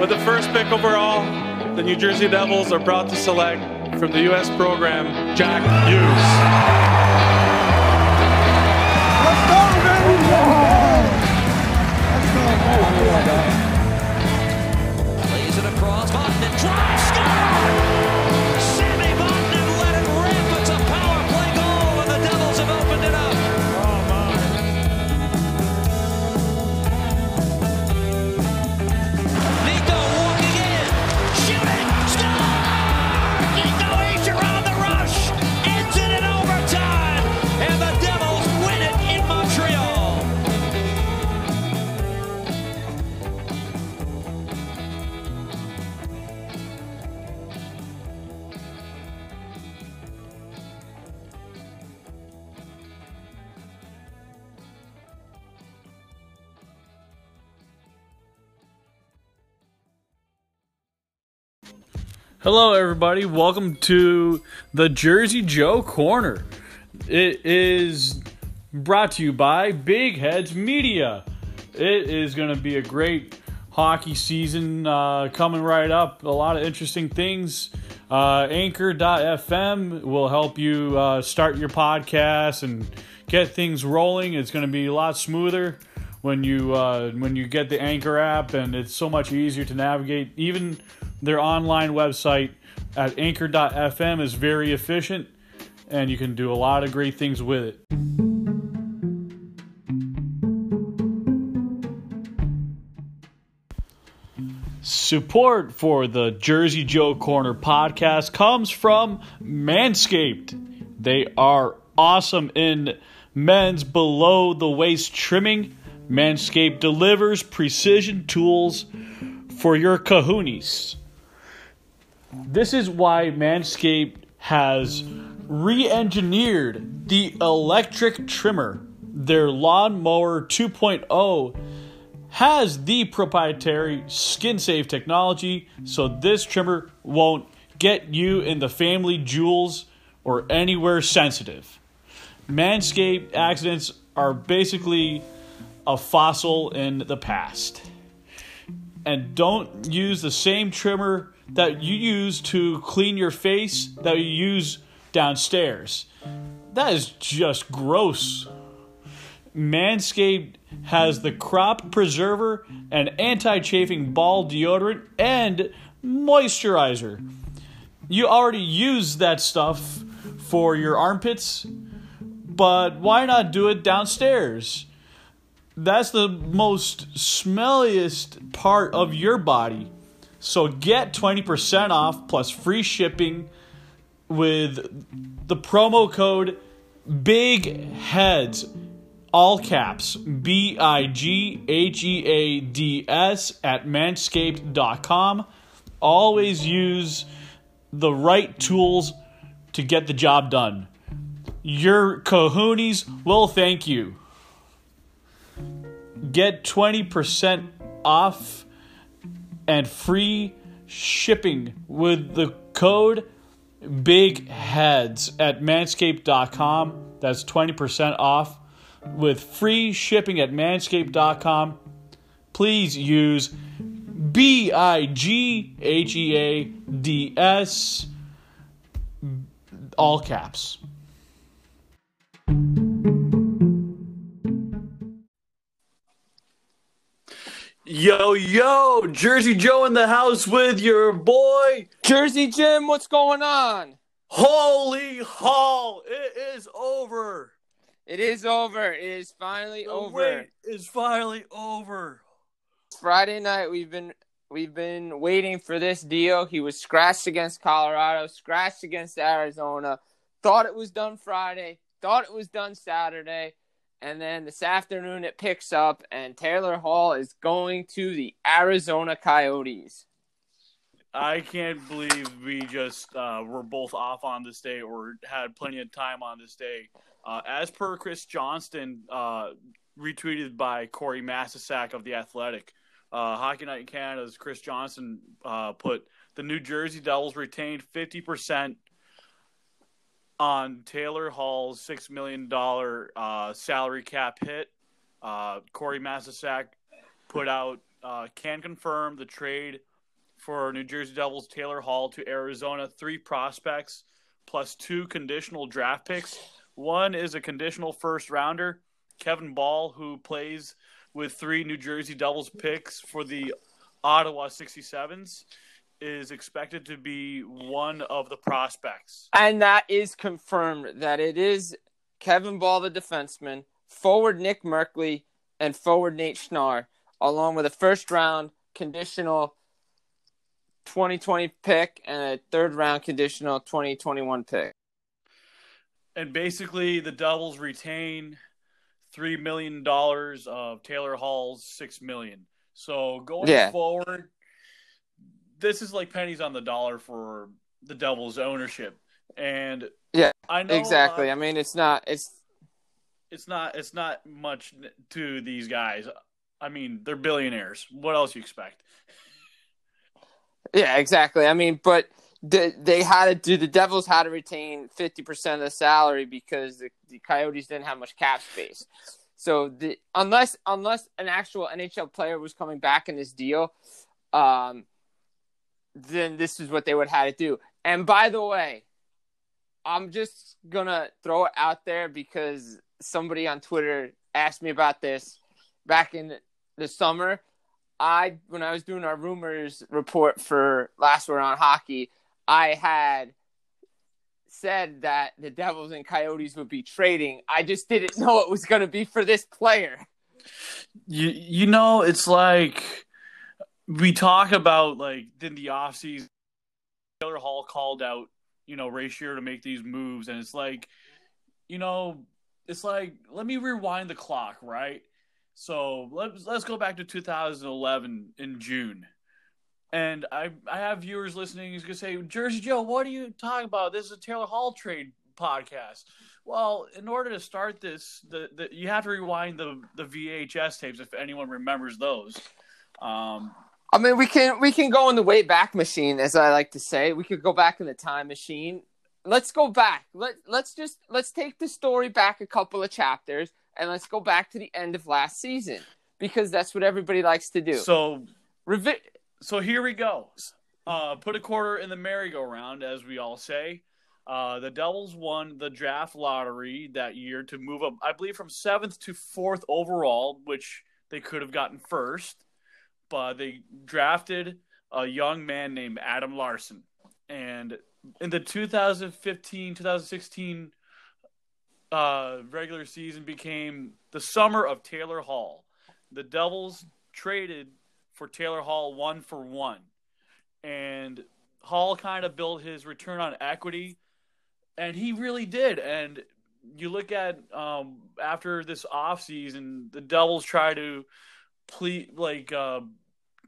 With the first pick overall, the New Jersey Devils are proud to select from the U.S. program Jack Hughes. Lays it across. Vatanen drives, score! Hello, everybody. Welcome to the Jersey Joe Corner. It is brought to you by Big Heads Media. It is going to be a great hockey season uh, coming right up. A lot of interesting things. Uh, Anchor.fm will help you uh, start your podcast and get things rolling. It's going to be a lot smoother when you uh, when you get the Anchor app, and it's so much easier to navigate. Even their online website at Anchor.fm is very efficient, and you can do a lot of great things with it. Support for the Jersey Joe Corner podcast comes from Manscaped. They are awesome in men's below the waist trimming. Manscaped delivers precision tools for your kahunis. This is why Manscaped has re engineered the electric trimmer. Their lawnmower 2.0 has the proprietary skin safe technology, so this trimmer won't get you in the family jewels or anywhere sensitive. Manscaped accidents are basically a fossil in the past. And don't use the same trimmer that you use to clean your face that you use downstairs. That is just gross. Manscaped has the crop preserver and anti chafing ball deodorant and moisturizer. You already use that stuff for your armpits, but why not do it downstairs? That's the most smelliest part of your body. So get 20% off plus free shipping with the promo code Big Heads all caps B I G H E A D S at manscaped.com. Always use the right tools to get the job done. Your kahunis will thank you. Get 20% off and free shipping with the code Big Heads at manscaped.com. That's 20% off with free shipping at manscaped.com. Please use B I G H E A D S, all caps. Yo, yo, Jersey Joe in the house with your boy. Jersey Jim, what's going on? Holy Hall, it is over. It is over. It is finally The over. wait is finally over. Friday night we've been we've been waiting for this deal. He was scratched against Colorado, scratched against Arizona. Thought it was done Friday, thought it was done Saturday, and then this afternoon it picks up and Taylor Hall is going to the Arizona Coyotes. I can't believe we just uh, were both off on this day or had plenty of time on this day. Uh, as per Chris Johnston, uh, retweeted by Corey Masisak of The Athletic, uh, Hockey Night in Canada's Chris Johnston uh, put the New Jersey Devils retained 50% on Taylor Hall's $6 million uh, salary cap hit. Uh, Corey Masisak put out uh, can confirm the trade for New Jersey Devils Taylor Hall to Arizona. Three prospects plus two conditional draft picks. One is a conditional first rounder, Kevin Bahl, who plays with three New Jersey Devils picks for the Ottawa 67s, is expected to be one of the prospects. And that is confirmed that it is Kevin Bahl, the defenseman, forward Nick Merkley, and forward Nate Schnarr, along with a first round conditional 2020 pick and a third round conditional 2021 pick. And basically, the Devils retain three million dollars of Taylor Hall's six million. So going Yeah. forward, this is like pennies on the dollar for the Devils' ownership. And Yeah, I know Exactly. I mean, it's not. It's it's not it's not much to these guys. I mean, they're billionaires. What else you expect? yeah, exactly. I mean, but the, they had to do. The Devils had to retain fifty percent of the salary because the, the Coyotes didn't have much cap space. So the unless unless an actual NHL player was coming back in this deal, um, then this is what they would have to do. And by the way, I'm just gonna throw it out there because somebody on Twitter asked me about this back in the summer. I when I was doing our rumors report for last word on hockey, I had said that the Devils and Coyotes would be trading. I just didn't know it was going to be for this player. You you know, it's like we talk about like in the offseason, Taylor Hall called out, you know, Shero to make these moves, and it's like, you know, it's like let me rewind the clock, right? So let's let's go back to 2011 in June, and I I have viewers listening who's gonna say, Jersey Joe, what are you talking about? This is a Taylor Hall trade podcast. Well, in order to start this, the, the you have to rewind the the VHS tapes if anyone remembers those. Um, I mean, we can we can go in the way back machine, as I like to say. We could go back in the time machine. Let's go back. Let let's just let's take the story back a couple of chapters, and let's go back to the end of last season because that's what everybody likes to do. so Revi- so here we go. Uh, put a quarter in the merry-go-round, as we all say. Uh, the Devils won the draft lottery that year to move up, I believe, from seventh to fourth overall, which they could have gotten first. But they drafted a young man named Adam Larsson. And in the 2015 2016 uh, regular season became the summer of Taylor Hall. The Devils traded for Taylor Hall one for one. And Hall kind of built his return on equity, and he really did. And you look at um, after this offseason, the Devils try to ple- like uh,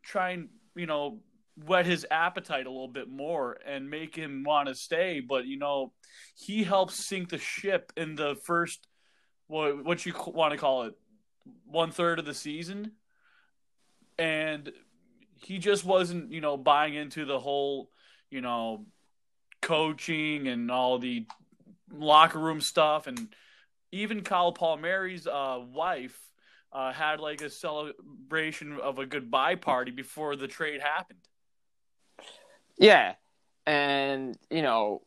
try and you know whet his appetite a little bit more and make him want to stay. But you know, he helped sink the ship in the first what what you want to call it one third of the season, and he just wasn't you know buying into the whole you know coaching and all the locker room stuff and even Kyle Palmieri's uh, wife uh, had like a celebration of a goodbye party before the trade happened. Yeah, and you know,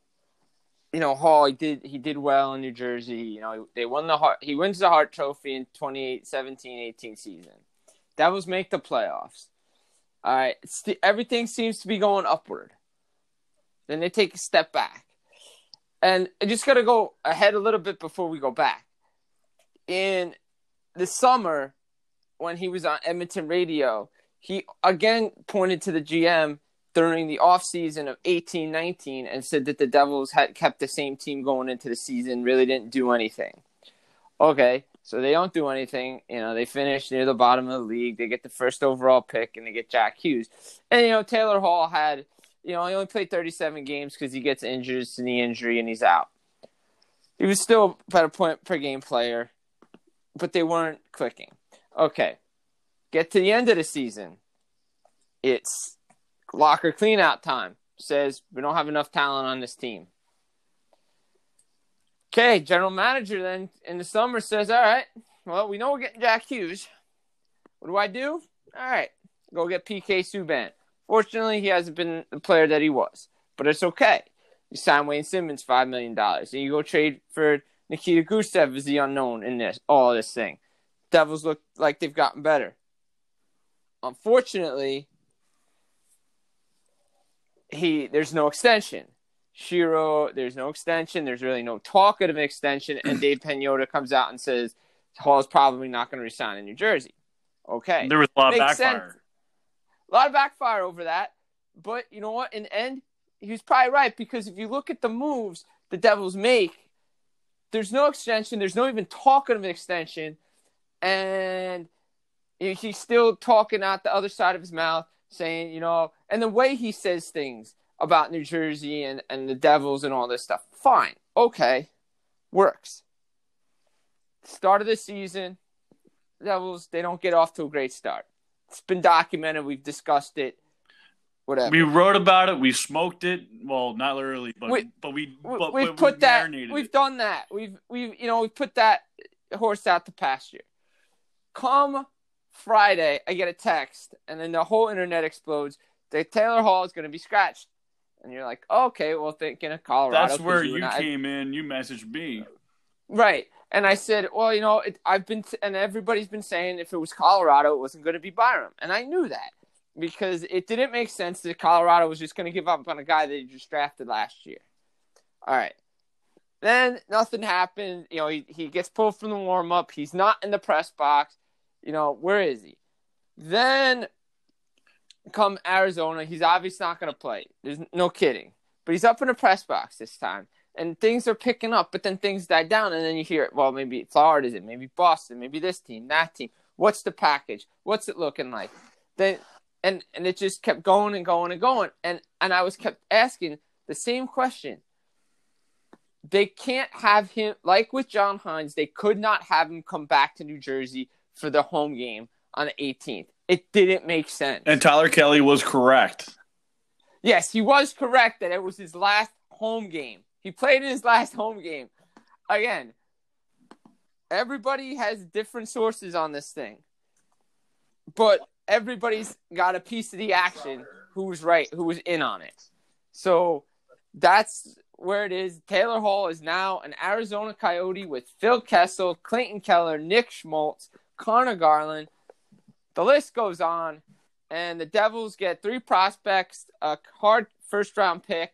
you know Hall he did he did well in New Jersey. You know they won the Hart. He wins the Hart Trophy in 2017-18 season. Devils make the playoffs. All right, st- everything seems to be going upward. Then they take a step back, and I just got to go ahead a little bit before we go back. In the summer, when he was on Edmonton radio, he again pointed to the GM during the offseason of 18-19 and said that the Devils had kept the same team going into the season, really didn't do anything. Okay, so they don't do anything. You know, they finish near the bottom of the league. They get the first overall pick and they get Jack Hughes. And, you know, Taylor Hall had, you know, he only played 37 games because he gets injured, a knee injury, and he's out. He was still about a point per game player, but they weren't clicking. Okay, get to the end of the season. It's locker cleanout time. Says we don't have enough talent on this team. Okay, general manager then in the summer says, "All right, well we know we're getting Jack Hughes. What do I do? All right, Go get PK Subban. Fortunately, he hasn't been the player that he was, but it's okay. You sign Wayne Simmonds five million dollars, and you go trade for Nikita Gusev is the unknown in this all this thing. Devils look like they've gotten better. Unfortunately, he there's no extension. Shero, there's no extension. There's really no talk of an extension, and Dave Pagnotta comes out and says Hall's probably not going to resign in New Jersey. Okay, There was a lot of Makes backfire. sense. a lot of backfire over that. But you know what? In the end, he was probably right because if you look at the moves the Devils make, there's no extension. There's no even talking of an extension, and he's still talking out the other side of his mouth, saying, you know, and the way he says things about New Jersey and, and the Devils and all this stuff. Fine, okay, works. Start of the season, Devils they don't get off to a great start. It's been documented. We've discussed it. Whatever. We wrote about it. We smoked it. Well, not literally, but We- but we but, we've but put we that. We've it. done that. We've we've you know we've put that horse out to pasture. Come Friday, I get a text, and then the whole internet explodes. That Taylor Hall is going to be scratched, and you're like, okay, well, thinking of Colorado. That's where you I- came in. You messaged me. Right. And I said, well, you know, it, I've been, t- and everybody's been saying if it was Colorado, it wasn't going to be Byram. And I knew that because it didn't make sense that Colorado was just going to give up on a guy that he just drafted last year. All right. Then nothing happened. You know, he, he gets pulled from the warm up. He's not in the press box. You know, where is he? Then come Arizona. He's obviously not going to play. There's no kidding. But he's up in the press box this time and things are picking up, but then things die down, and then you hear, well, maybe Florida's it, maybe Boston, maybe this team, that team. What's the package? What's it looking like? Then and and it just kept going and going and going, and and I was kept asking the same question. They can't have him like with John Hynes. They could not have him come back to New Jersey for the home game on the 18th. It didn't make sense. And Tyler Kelly was correct. Yes, he was correct that it was his last home game. He played in his last home game. Again, everybody has different sources on this thing. But everybody's got a piece of the action who was right, who was in on it. So that's where it is. Taylor Hall is now an Arizona Coyote with Phil Kessel, Clayton Keller, Nick Schmaltz, Conor Garland. The list goes on and the Devils get three prospects, a hard first round pick,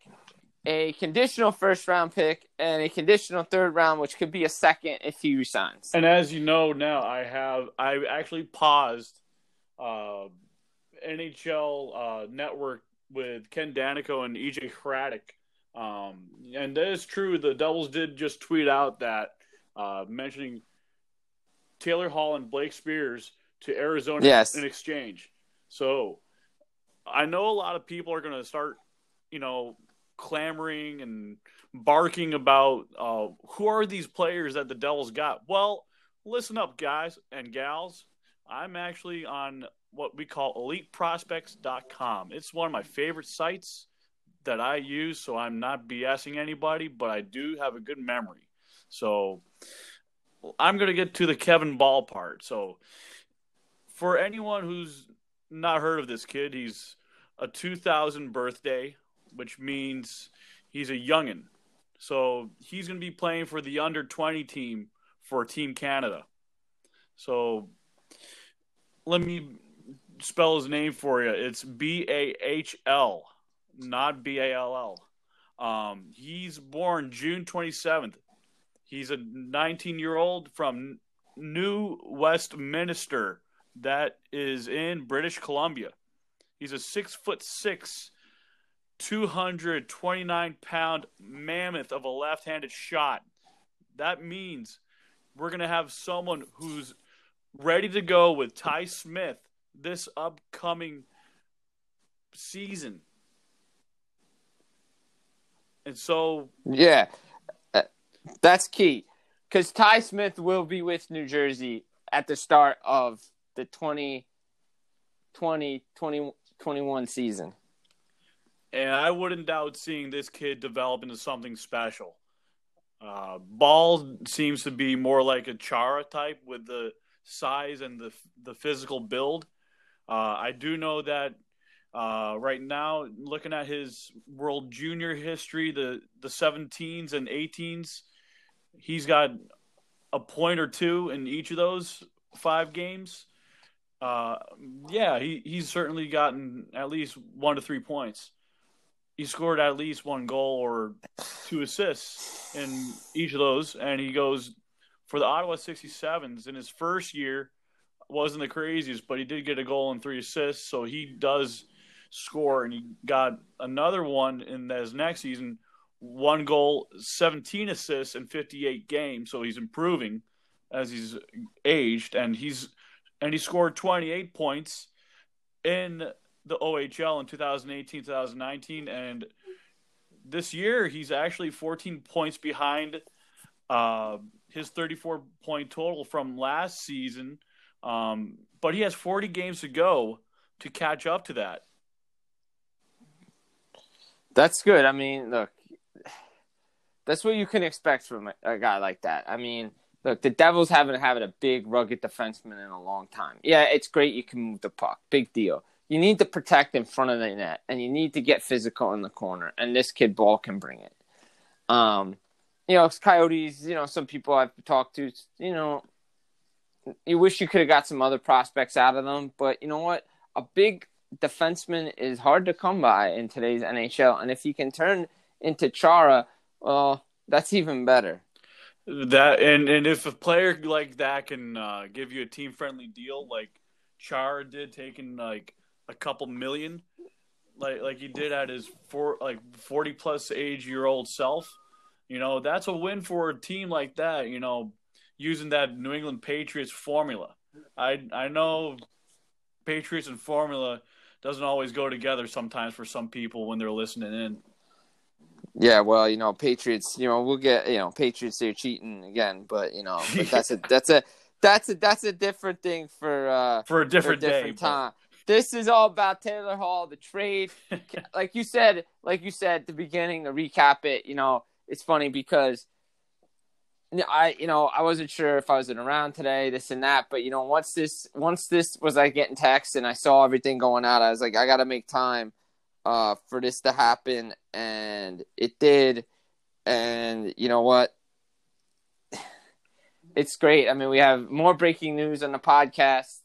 a conditional first round pick, and a conditional third round, which could be a second if he resigns. And as you know now, I have I actually paused uh, NHL uh, Network with Ken Daneyko and EJ Hradek. Um, and that is true. The Devils did just tweet out that uh, mentioning Taylor Hall and Blake Speers to Arizona Yes. in exchange. So I know a lot of people are going to start, you know, clamoring and barking about uh, who are these players that the Devils got. Well, listen up, guys and gals. I'm actually on what we call eliteprospects.com. It's one of my favorite sites that I use, so I'm not BSing anybody, but I do have a good memory. So I'm going to get to the Kevin Bahl part. So for anyone who's not heard of this kid, he's a 2000 birthday, which means he's a youngin. So he's going to be playing for the under 20 team for Team Canada. So let me spell his name for you. It's B A H L, not B A L L. Um, he's born June 27th. He's a 19 year old from New Westminster, that is in British Columbia. He's a six foot six, 229 pound mammoth of a left handed shot. That means we're going to have someone who's ready to go with Ty Smith this upcoming season. And so Yeah, Uh, that's key because Ty Smith will be with New Jersey at the start of the 2020 2021 season. and I wouldn't doubt seeing this kid develop into something special. Uh, Bahl seems to be more like a Chara type with the size and the the physical build. Uh, I do know that uh, right now, looking at his World Junior history, the the 17s and 18s, he's got a point or two in each of those five games. Uh, yeah, he, he's certainly gotten at least one to three points. He scored at least one goal or two assists in each of those, and he goes for the Ottawa 67s in his first year. Wasn't the craziest, but he did get a goal and three assists, so he does score, and he got another one in his next season one goal, 17 assists in 58 games. So he's improving as he's aged, and he's and he scored 28 points in the OHL in 2018, 2019, and this year he's actually 14 points behind uh, his 34 point total from last season. Um, but he has 40 games to go to catch up to that. That's good. I mean, look, that's what you can expect from a, guy like that. I mean, look, the Devils haven't had a big, rugged defenseman in a long time. Yeah, it's great you can move the puck, big deal. You need to protect in front of the net, and you need to get physical in the corner. And this kid Bahl can bring it. Um, you know, Coyotes. You know, some people I've talked to. You know, you wish you could have got some other prospects out of them, but you know what? A big defenseman is hard to come by in today's NHL, and if you can turn into Chara well, that's even better. That and and if a player like that can uh, give you a team friendly deal, like Chara did, taking like a couple million, like like he did at his four like forty plus age year old self, you know that's a win for a team like that. You know, using that New England Patriots formula. I I know Patriots and formula doesn't always go together sometimes for some people when they're listening in. Yeah, well, you know, Patriots. You know, we'll get you know Patriots. They're cheating again, but you know, but that's a that's a that's a that's a different thing for uh for a different, for a different day, time. But... This is all about Taylor Hall, the trade. like you said, like you said at the beginning to recap it. You know, it's funny because I, you know, I wasn't sure if I was around today, this and that, but you know, once this, once this was like getting text and I saw everything going out, I was like, I got to make time uh, for this to happen, and it did. And you know what? It's great. I mean, we have more breaking news on the podcast,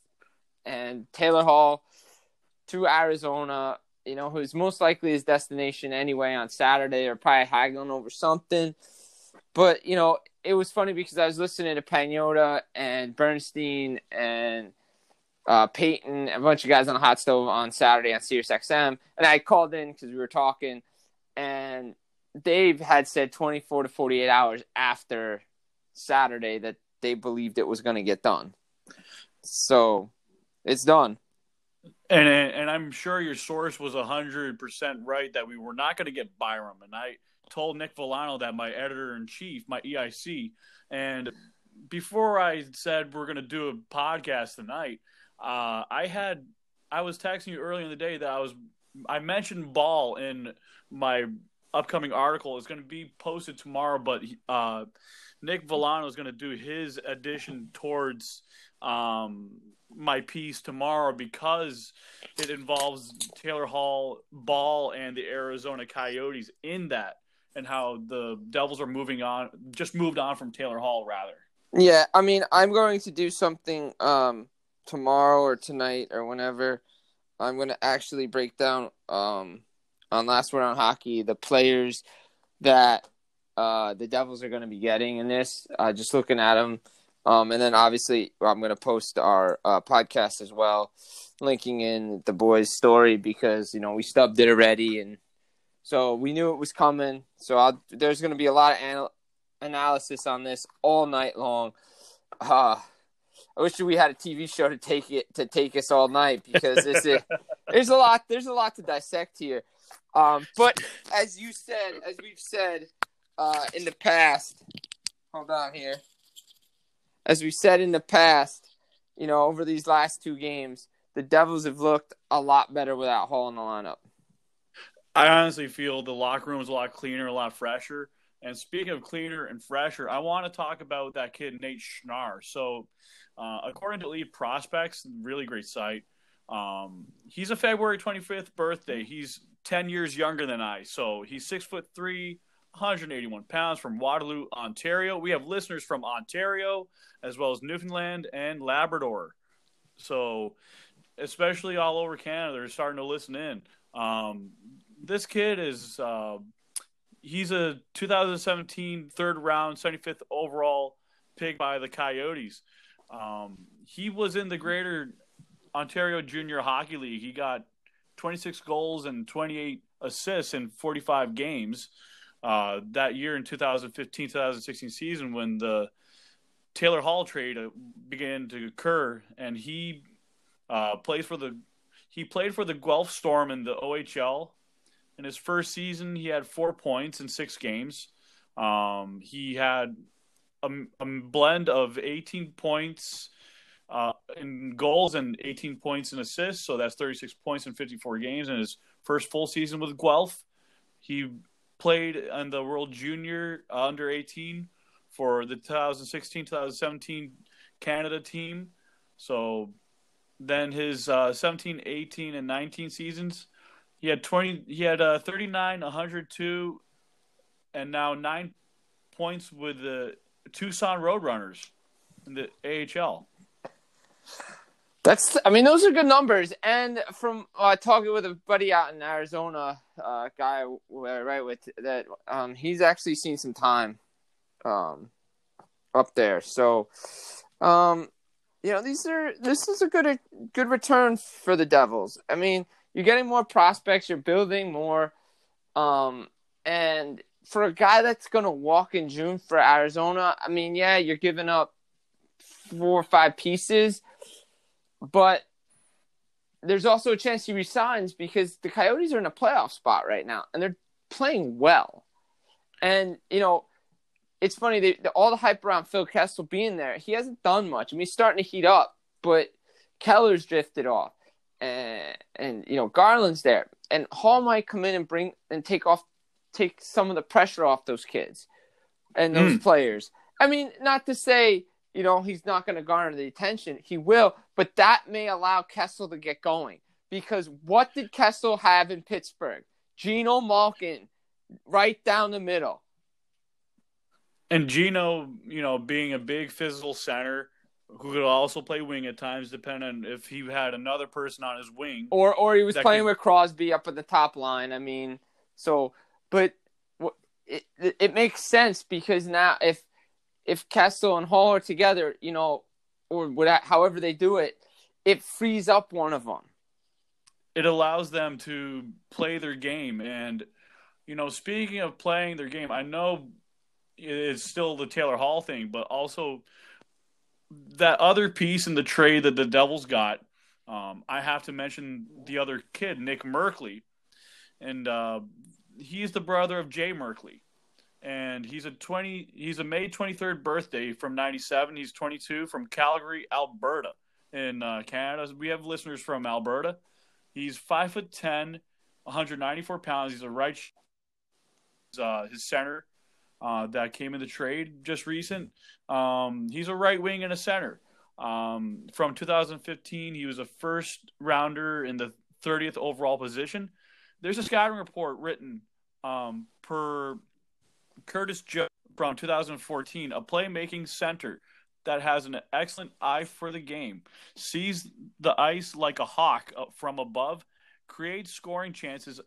and Taylor Hall to Arizona. You know, who's most likely his destination anyway on Saturday, or probably haggling over something. But you know, it was funny because I was listening to Pagnotta and Bernstein and uh, Peyton, a bunch of guys on the hot stove on Saturday on Sirius XM, and I called in because we were talking, and Dave had said 24 to 48 hours after Saturday that they believed it was going to get done. So it's done. And and I'm sure your source was hundred percent right that we were not going to get Byram. And I told Nick Volano that my editor in chief, my EIC, and before I said we're going to do a podcast tonight, uh, I had I was texting you earlier in the day that I was I mentioned Bahl in my upcoming article. It's going to be posted tomorrow, but uh, Nick Volano is going to do his addition towards um, my piece tomorrow because it involves Taylor Hall, Bahl, and the Arizona Coyotes in that, and how the Devils are moving on, just moved on from Taylor Hall rather. Yeah, I mean, I'm going to do something. Um tomorrow or tonight or whenever, I'm gonna actually break down um on last word on hockey the players that uh the Devils are gonna be getting in this. Uh, just looking at them, um, and then obviously I'm gonna post our uh, podcast as well, linking in the boys' story because you know we stubbed it already and. So we knew it was coming. So I'll, there's going to be a lot of anal- analysis on this all night long. Uh, I wish we had a TV show to take it to take us all night because this is, there's a lot there's a lot to dissect here. Um, but as you said, as we've said uh, in the past, hold on here. As we said in the past, you know, over these last two games, the Devils have looked a lot better without Hall in the lineup. I honestly feel the locker room is a lot cleaner, a lot fresher. And speaking of cleaner and fresher, I want to talk about that kid Nate Schnarr. So uh, according to Elite Prospects, really great site. Um, he's a February 25th birthday. He's 10 years younger than I. So he's six foot three, 181 pounds from Waterloo, Ontario. We have listeners from Ontario as well as Newfoundland and Labrador. So, especially all over Canada, they're starting to listen in. Um, this kid is uh, he's a 2017 third round, 75th overall pick by the Coyotes. Um, he was in the Greater Ontario Junior Hockey League. He got 26 goals and 28 assists in 45 games uh, that year in 2015 2016 season when the Taylor Hall trade uh, began to occur, and he uh, plays for the he played for the Guelph Storm in the OHL. In his first season, he had four points in six games. Um, he had a, a, blend of 18 points uh, in goals and 18 points in assists. So that's 36 points in 54 games in his first full season with Guelph. He played in the World Junior uh, under 18 for the 2016 2017 Canada team. So then his uh, 17, 18, and 19 seasons, he had 20. He had uh, 39, 102, and now nine points with the Tucson Roadrunners in the AHL. That's, I mean, those are good numbers. And from uh, talking with a buddy out in Arizona, uh, guy right with that, um, he's actually seen some time, um, up there. So, um, you know, these are this is a good good return for the Devils. I mean, you're getting more prospects, you're building more, um, and for a guy that's going to walk in June for Arizona, I mean, yeah, you're giving up four or five pieces, but there's also a chance he resigns because the Coyotes are in a playoff spot right now and they're playing well. And, you know, it's funny, they, the, all the hype around Phil Kessel being there, he hasn't done much. I mean, he's starting to heat up, but Keller's drifted off. And, and you know, Garland's there. And Hall might come in and bring and take off take some of the pressure off those kids and those mm. players. I mean, not to say, you know, he's not going to garner the attention. He will, but that may allow Kessel to get going. Because what did Kessel have in Pittsburgh? Geno Malkin right down the middle. And Geno, you know, being a big physical center who could also play wing at times, depending on if he had another person on his wing. Or or he was playing could... with Crosby up at the top line. I mean, so but it it makes sense because now if if Kessel and Hall are together, you know, or whatever, however they do it, it frees up one of them. It allows them to play their game, and you know, speaking of playing their game, I know it's still the Taylor Hall thing, but also that other piece in the trade that the Devils got. Um, I have to mention the other kid, Nick Merkley, and uh, he's the brother of Jay Merkley, and he's a twenty. He's a May twenty third birthday from ninety seven. He's twenty two from Calgary, Alberta, in uh, Canada. We have listeners from Alberta. He's five foot ten, one hundred ninety four pounds. He's a right. Uh, his center uh, that came in the trade just recent. Um, he's a right wing and a center. Um, from 2015, he was a first rounder in the 30th overall position there's a scouting report written um, per Curtis Joe from 2014, a playmaking center that has an excellent eye for the game, sees the ice like a hawk from above, creates scoring chances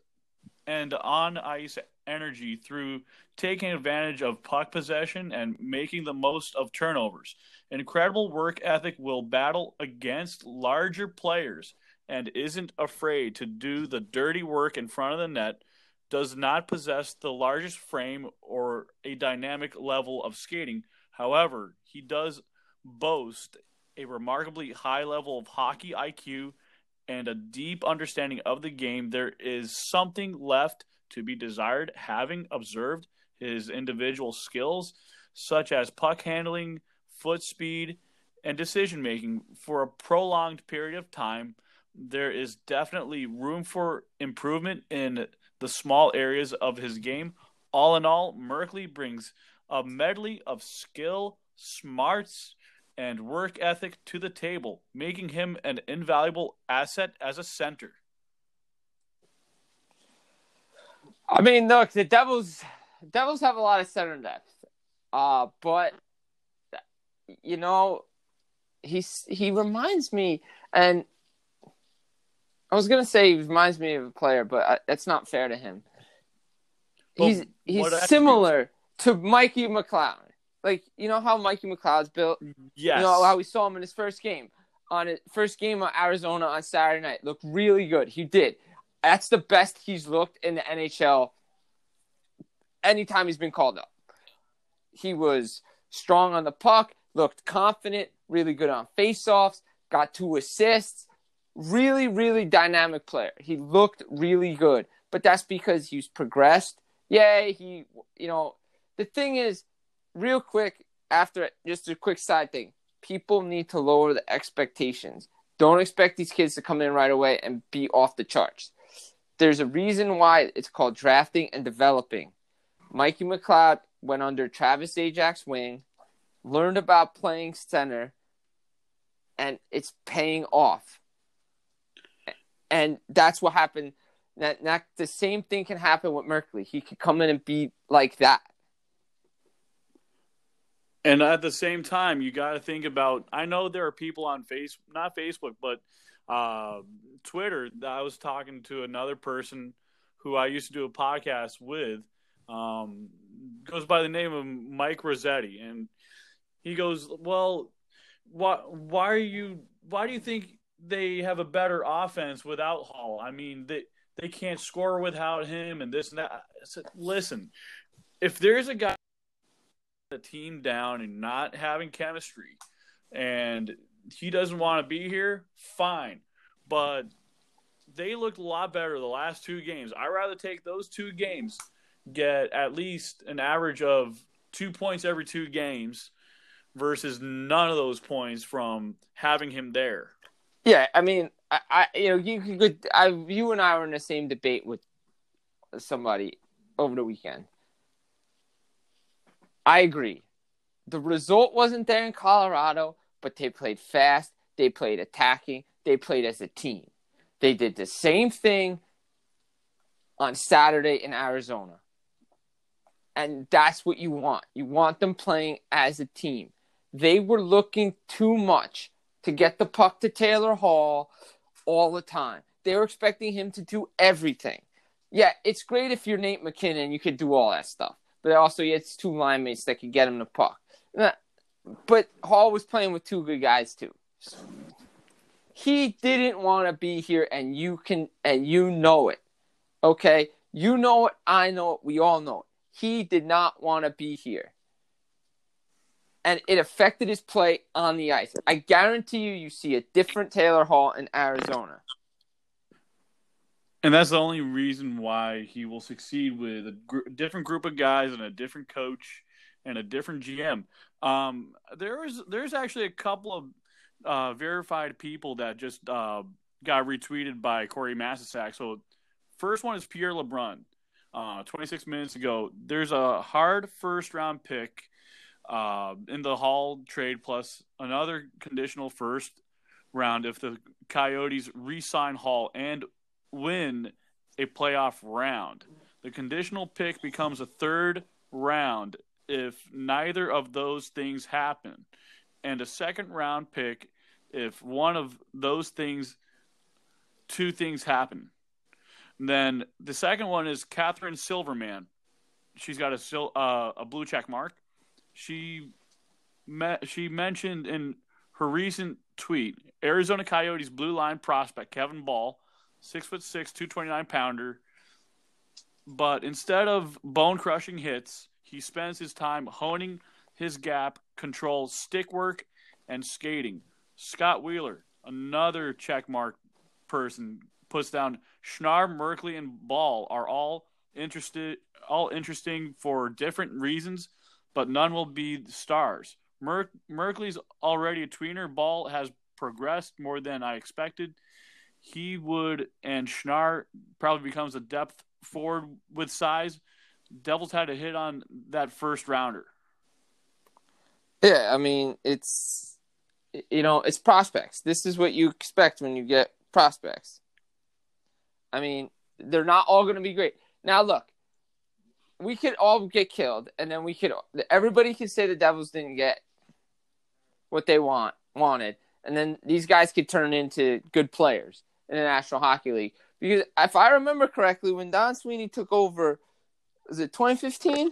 and on ice energy through taking advantage of puck possession and making the most of turnovers. Incredible work ethic will battle against larger players and isn't afraid to do the dirty work in front of the net, does not possess the largest frame or a dynamic level of skating. However, he does boast a remarkably high level of hockey IQ and a deep understanding of the game. There is something left to be desired, having observed his individual skills, such as puck handling, foot speed, and decision making for a prolonged period of time there is definitely room for improvement in the small areas of his game. All in all, Merkley brings a medley of skill, smarts, and work ethic to the table, making him an invaluable asset as a center. I mean, look, the Devils, Devils have a lot of center depth, uh, but you know, he's he reminds me, and I was gonna say he reminds me of a player, but I, that's not fair to him. Well, he's he's similar to Mikey McLeod. Like you know how Mikey McLeod's built. Yes. You know how we saw him in his first game on his first game of Arizona on Saturday night. Looked really good. He did. That's the best he's looked in the NHL anytime he's been called up. He was strong on the puck, looked confident, really good on faceoffs, got two assists. Really, really dynamic player. He looked really good, but that's because he's progressed. Yeah, he, you know, the thing is, real quick, after just a quick side thing, people need to lower the expectations. Don't expect these kids to come in right away and be off the charts. There's a reason why it's called drafting and developing. Mikey McLeod went under Travis Zajac wing, learned about playing center, and it's paying off. And that's what happened. That, that the same thing can happen with Merkley. He could come in and be like that. And at the same time, you got to think about. I know there are people on face, not Facebook, but uh, Twitter. That I was talking to another person who I used to do a podcast with. Um, goes by the name of Mike Rossetti, and he goes, "Well, why? Why are you? Why do you think they have a better offense without Hall? I mean, they they can't score without him, and this and that." I said, "Listen, if there's a guy." the team down and not having chemistry and he doesn't want to be here, fine. But they looked a lot better the last two games. I'd rather take those two games, get at least an average of two points every two games versus none of those points from having him there. Yeah, I mean, I, I you know, you could, I, you and I were in the same debate with somebody over the weekend. I agree. The result wasn't there in Colorado, but they played fast, they played attacking, they played as a team. They did the same thing on Saturday in Arizona. And that's what you want. You want them playing as a team. They were looking too much to get the puck to Taylor Hall all the time. They were expecting him to do everything. Yeah, it's great if you're Nate MacKinnon, you could do all that stuff but also he has two line mates that could get him the puck. But Hall was playing with two good guys too. He didn't want to be here, and you can and you know it. Okay, you know it. I know it. We all know it. He did not want to be here, and it affected his play on the ice. I guarantee you, you see a different Taylor Hall in Arizona. And that's the only reason why he will succeed with a gr- different group of guys and a different coach and a different GM. Um, there's there's actually a couple of uh, verified people that just uh, got retweeted by Corey Masisak. So first one is Pierre LeBrun. Uh, 26 minutes ago, there's a hard first round pick uh, in the Hall trade plus another conditional first round if the Coyotes re-sign Hall and win a playoff round. The conditional pick becomes a third round if neither of those things happen, and a second round pick if one of those things, two things happen. Then the second one is Catherine Silverman. She's got a uh, a blue check mark. She me- she mentioned in her recent tweet Arizona Coyotes blue line prospect Kevin Bahl six foot six, two twenty nine pounder. But instead of bone crushing hits, he spends his time honing his gap, control, stick work, and skating. Scott Wheeler, another check mark person, puts down Schnarr, Merkley, and Bahl are all interested, all interesting for different reasons, but none will be stars. Mer- Merkley's already a tweener. Bahl has progressed more than I expected he would and Schnarr probably becomes a depth forward with size. Devils had to hit on that first rounder. Yeah, I mean it's You know, it's prospects. This is what you expect when you get prospects. I mean, they're not all going to be great. Now, look, we could all get killed, and then we could everybody could say the Devils didn't get what they want wanted, and then these guys could turn into good players in the National Hockey League. Because if I remember correctly, when Don Sweeney took over, was it 2015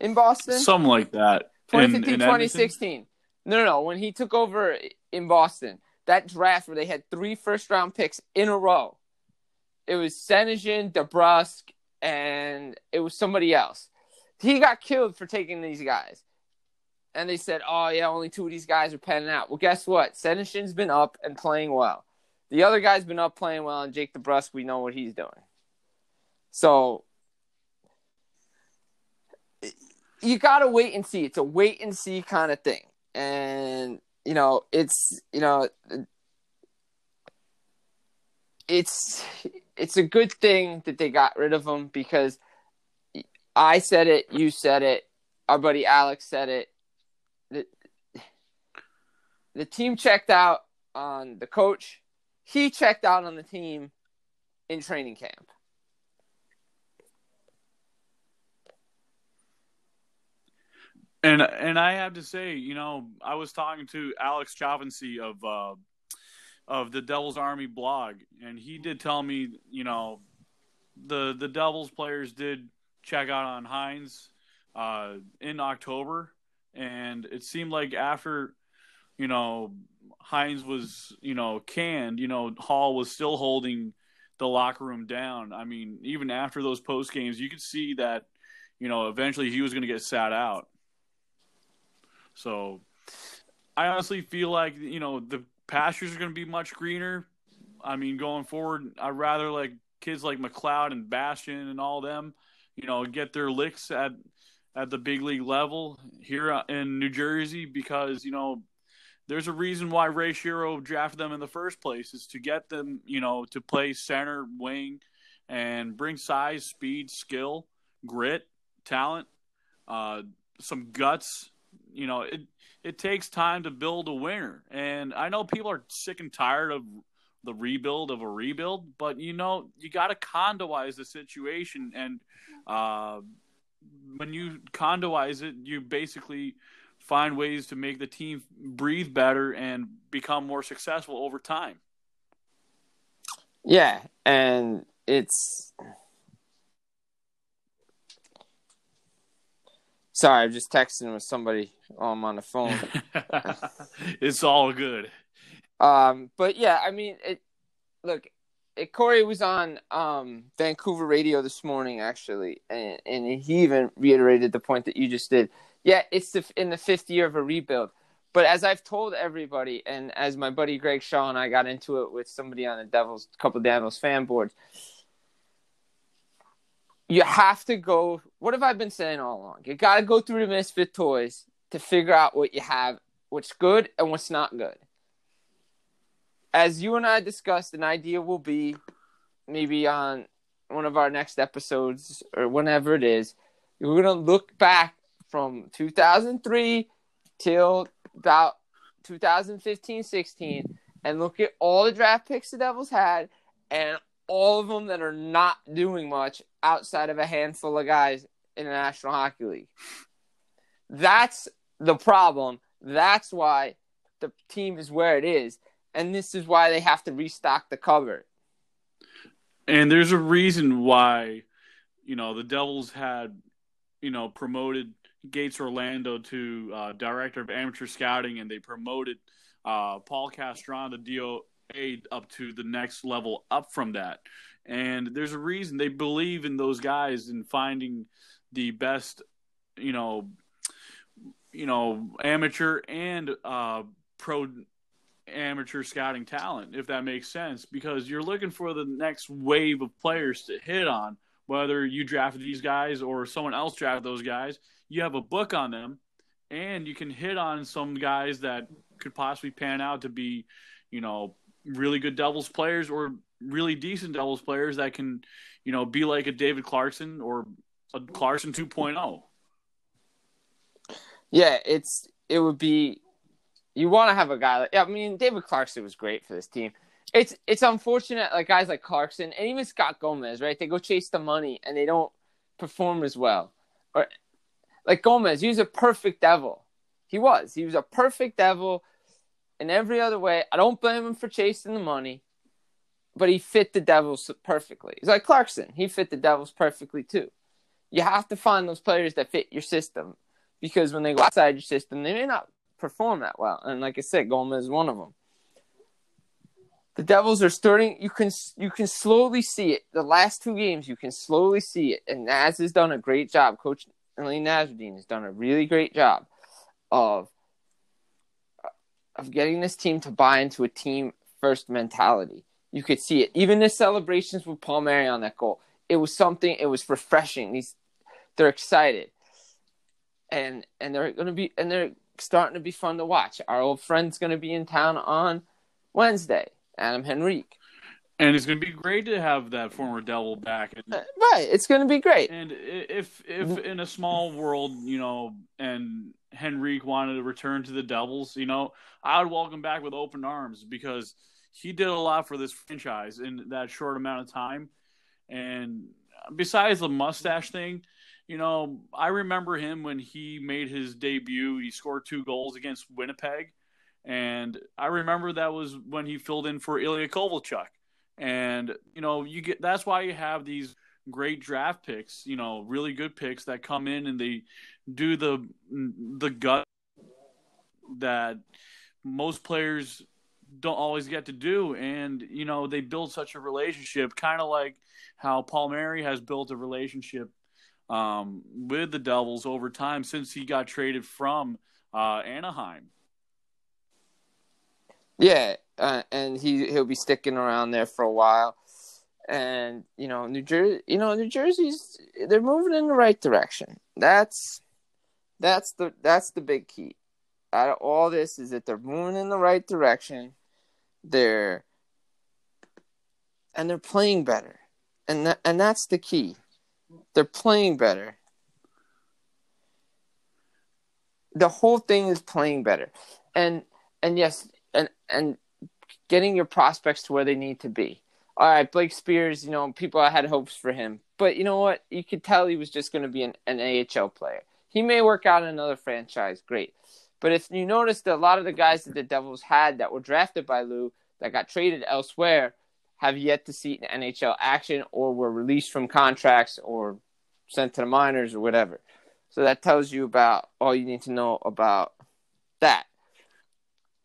in Boston? Something like that. 2015, in, in 2016. No, no, no. When he took over in Boston, that draft where they had three first round picks in a row, it was Senyshyn, DeBrusk, and it was somebody else. He got killed for taking these guys. And they said, oh, yeah, only two of these guys are panning out. Well, guess what? Senyshyn's been up and playing well. The other guy's been up playing well, and Jake DeBrusk, we know what he's doing. So you got to wait and see. It's a wait and see kind of thing. And, you know, it's, you know, it's it's a good thing that they got rid of him because I said it, you said it, our buddy Alex said it. The, the team checked out on the coach. He checked out on the team in training camp. And and I have to say, you know, I was talking to Alex Chavancy of uh, of the Devils Army blog, and he did tell me, you know, the the Devils players did check out on Hynes uh, in October, and it seemed like after, you know, Hynes was, you know, canned, you know, Hall was still holding the locker room down. I mean, even after those post games, you could see that, you know, eventually he was going to get sat out. So, I honestly feel like you know the pastures are going to be much greener. I mean, going forward, I'd rather like kids like McLeod and Bastian and all them, you know, get their licks at at the big league level here in New Jersey because you know there's a reason why Ray Shero drafted them in the first place is to get them, you know, to play center, wing, and bring size, speed, skill, grit, talent, uh, some guts. You know, it it takes time to build a winner. And I know people are sick and tired of the rebuild of a rebuild, but you know, you got to condoize the situation. And uh, when you condoize it, you basically find ways to make the team breathe better and become more successful over time. Yeah, and it's Sorry, I'm just texting with somebody while I'm on the phone. it's all good. Um, but yeah, I mean, it. Look, it, Corey was on um, Vancouver radio this morning, actually, and, and he even reiterated the point that you just did. Yeah, it's the, in the fifth year of a rebuild. But as I've told everybody, and as my buddy Greg Shaw and I got into it with somebody on the Devils, a couple of Devils fan boards, you have to go. What have I been saying all along? You got to go through the misfit toys to figure out what you have, what's good and what's not good. As you and I discussed, an idea will be maybe on one of our next episodes or whenever it is. We're gonna look back from 2003 till about 2015-16 and look at all the draft picks the Devils had and all of them that are not doing much outside of a handful of guys in the National Hockey League. That's the problem. That's why the team is where it is. And this is why they have to restock the cupboard. And there's a reason why, you know, the Devils had, you know, promoted Gates Orlando to uh, director of amateur scouting, and they promoted uh, Paul Castron, the DOA, up to the next level up from that. And there's a reason they believe in those guys and finding the best, you know, you know, amateur and uh, pro amateur scouting talent, if that makes sense, because you're looking for the next wave of players to hit on. Whether you drafted these guys or someone else drafted those guys, you have a book on them, and you can hit on some guys that could possibly pan out to be, you know, really good Devils players or really decent Devils players that can, you know, be like a David Clarkson or a Clarkson 2.0. Yeah, it's it would be You want to have a guy like I mean David Clarkson was great for this team. It's it's unfortunate like guys like Clarkson and even Scott Gomez, right? They go chase the money and they don't perform as well. Or like Gomez, he was a perfect devil. He was. He was a perfect devil in every other way. I don't blame him for chasing the money, but he fit the Devils perfectly. He's like Clarkson. He fit the Devils perfectly too. You have to find those players that fit your system because when they go outside your system, they may not perform that well. And like I said, Gomez is one of them. The Devils are starting. You can you can slowly see it. The last two games, you can slowly see it. And Naz has done a great job. Coach Alain Nasreddine has done a really great job of of getting this team to buy into a team first mentality. You could see it. Even the celebrations with Paul Palmieri on that goal. It was something. It was refreshing. These they're excited, and and they're gonna be and they're starting to be fun to watch. Our old friend's gonna be in town on Wednesday. Adam Henrique. And it's going to be great to have that former Devil back. And, Uh, Right, it's going to be great. and if if in a small world, you know, and Henrique wanted to return to the Devils, you know, I would welcome back with open arms because he did a lot for this franchise in that short amount of time. And besides the mustache thing, you know, I remember him when he made his debut. He scored two goals against Winnipeg. And I remember that was when he filled in for Ilya Kovalchuk. And, you know, you get that's why you have these great draft picks, you know, really good picks that come in and they do the the gut that most players don't always get to do and you know they build such a relationship kind of like how Palmieri has built a relationship um, with the Devils over time since he got traded from uh, Anaheim. Yeah, uh, and he he'll be sticking around there for a while. And you know, New Jersey, you know, New Jersey's they're moving in the right direction. That's that's the that's the big key. Out of all this is that they're moving in the right direction. They're and they're playing better. And that, and that's the key. They're playing better. The whole thing is playing better. And and yes, and and getting your prospects to where they need to be. All right, Blake Speers, you know, people had hopes for him, but you know what? You could tell he was just going to be an, an AHL player. He may work out in another franchise, great. But if you notice that a lot of the guys that the Devils had that were drafted by Lou that got traded elsewhere have yet to see an NHL action or were released from contracts or sent to the minors or whatever. So that tells you about all you need to know about that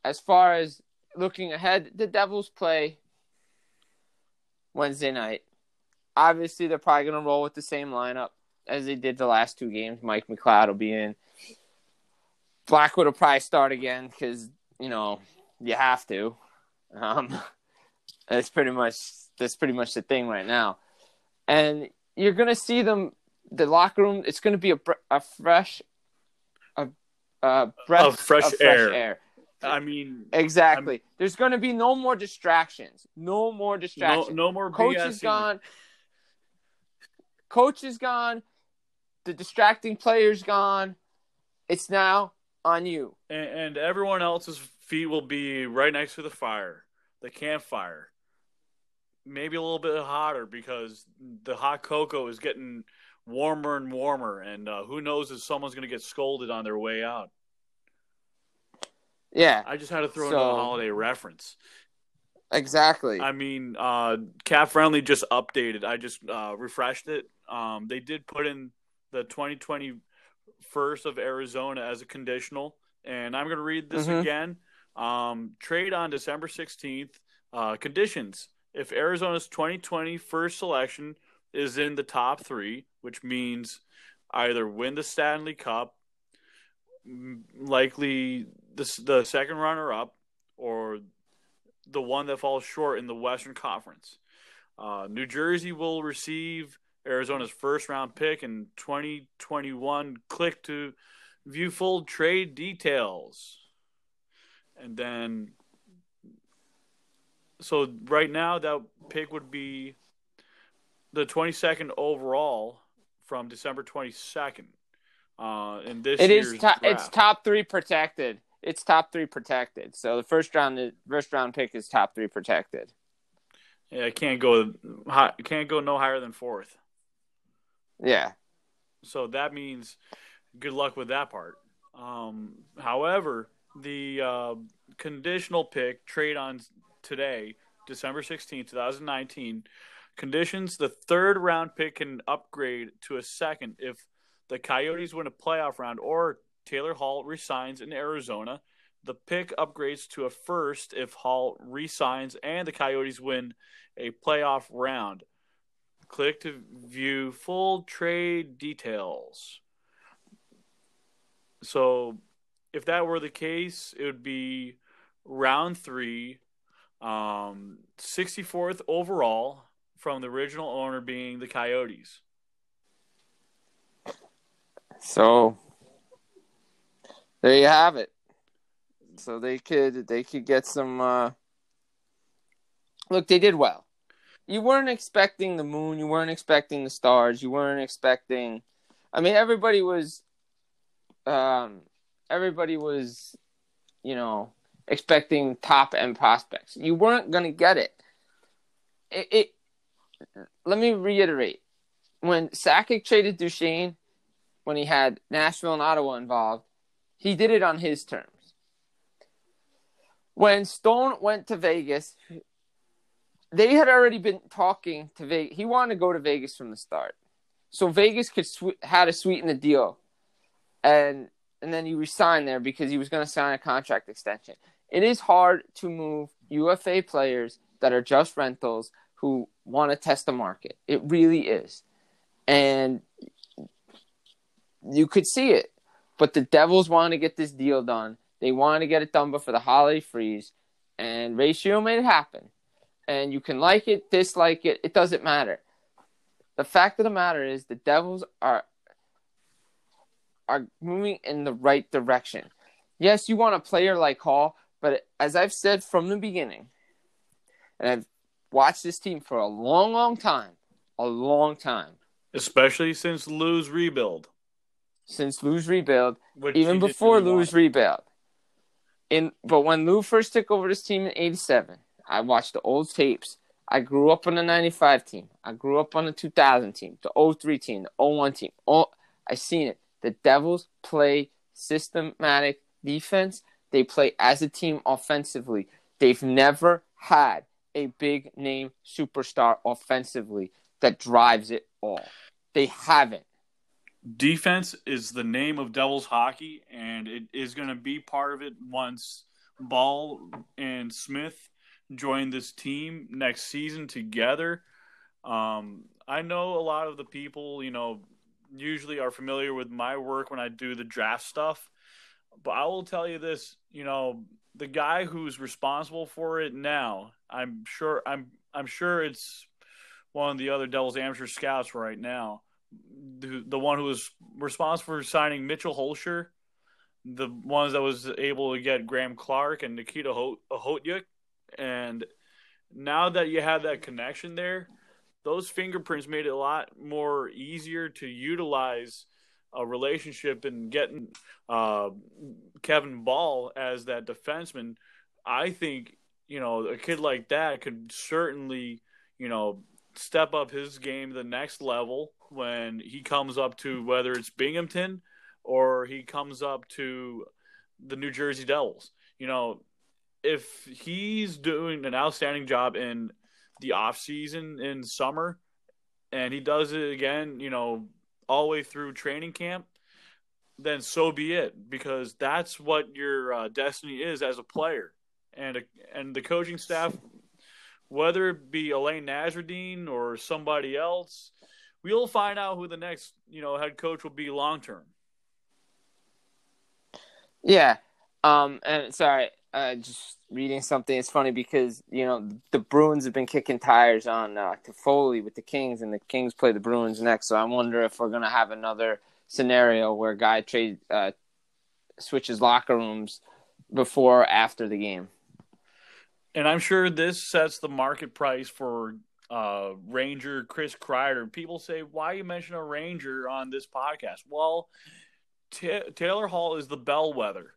as far as looking ahead, the Devils play Wednesday night. Obviously, they're probably going to roll with the same lineup as they did the last two games. Mike McLeod will be in. Blackwood will probably start again because you know you have to. Um, that's pretty much that's pretty much the thing right now, and you're going to see them. The locker room. It's going to be a, a fresh, a, a breath Of fresh of air. air. I mean, Exactly. There's going to be no more distractions. No more distractions. no more Coach is gone. Coach is gone. The distracting player's gone. It's now on you. and, and everyone else's feet will be right next to the fire, the campfire. Maybe a little bit hotter because the hot cocoa is getting warmer and warmer, and uh, who knows if someone's going to get scolded on their way out. Yeah, I just had to throw in a holiday reference. exactly. I mean, uh, Cap Friendly just updated. I just uh, refreshed it. Um, they did put in the 2020 first of Arizona as a conditional, and I'm going to read this Mhm. again. Um, trade on December 16th. Uh, conditions: If Arizona's 2020 first selection is in the top three, which means either win the Stanley Cup, likely the the second runner up, or the one that falls short in the Western Conference. Uh, New Jersey will receive Arizona's first round pick in 2021. Click to view full trade details. And then, so right now, that pick would be the 22nd overall from December 22nd. Uh, in this It is. To- it's top three protected. it's top three protected. So the first round, the first round pick is top three protected. Yeah, it can't go can't go no higher than fourth. Yeah. So that means good luck with that part. Um, however, the uh, conditional pick trade on today, December 16, 2019, conditions the third round pick can upgrade to a second if the Coyotes win a playoff round or Taylor Hall resigns in Arizona. The pick upgrades to a first if Hall resigns and the Coyotes win a playoff round. Click to view full trade details. So, if that were the case, it would be round three, um, 64th overall from the original owner being the Coyotes. So there you have it. So they could they could get some. Uh... Look, they did well. You weren't expecting the moon. You weren't expecting the stars. You weren't expecting. I mean, everybody was. Um, everybody was, you know, expecting top end prospects. You weren't gonna get it. It. it let me reiterate: when Sakic traded Duchene, when he had Nashville and Ottawa involved, he did it on his terms. When Stone went to Vegas, they had already been talking to Vegas. He wanted to go to Vegas from the start, so Vegas could sw- had to sweeten the deal, and and then he resigned there because he was going to sign a contract extension. It is hard to move UFA players that are just rentals who want to test the market. It really is, and you could see it. But the Devils want to get this deal done. They want to get it done before the holiday freeze, and Ratio made it happen. And you can like it, dislike it, it doesn't matter. The fact of the matter is, the Devils are are moving in the right direction. Yes, you want a player like Hall, but as I've said from the beginning, and I've watched this team for a long, long time, a long time, especially since Lou's rebuild since Lou's rebuild, even before Lou's rebuild. In but when Lou first took over this team in '87, I watched the old tapes. I grew up on the '95 team. I grew up on the 2000 team, the 03 team, the 01 team. All I seen it. The Devils play systematic defense. They play as a team offensively. They've never had a big name superstar offensively that drives it all. They haven't. Defense is the name of Devils hockey, and it is going to be part of it once Bahl and Smith join this team next season together. Um, I know a lot of the people, you know, usually are familiar with my work when I do the draft stuff, but I will tell you this, you know, the guy who's responsible for it now, I'm sure I'm I'm sure it's one of the other Devils amateur scouts right now the, the one who was responsible for signing Mitchell Hoelscher, the ones that was able to get Graham Clarke and Nikita Hot- Hotyuk, and now that you have that connection there, those fingerprints made it a lot more easier to utilize a relationship and getting uh, Kevin Bahl as that defenseman. I think you know a kid like that could certainly you know step up his game the next level when he comes up to whether it's Binghamton or he comes up to the New Jersey Devils. You know, if he's doing an outstanding job in the off season in summer and he does it again, you know, all the way through training camp, then so be it because that's what your uh, destiny is as a player. And and the coaching staff whether it be Alain Nasreddine or somebody else, we'll find out who the next, you know, head coach will be long term. Yeah. Um. And sorry, uh, just reading something. It's funny because you know the Bruins have been kicking tires on uh, Toffoli with the Kings, and the Kings play the Bruins next. So I wonder if we're gonna have another scenario where guy trade uh, switches locker rooms before or after the game. And I'm sure this sets the market price for uh, Ranger Chris Kreider. People say, why you mention a Ranger on this podcast? Well, Ta Taylor Hall is the bellwether.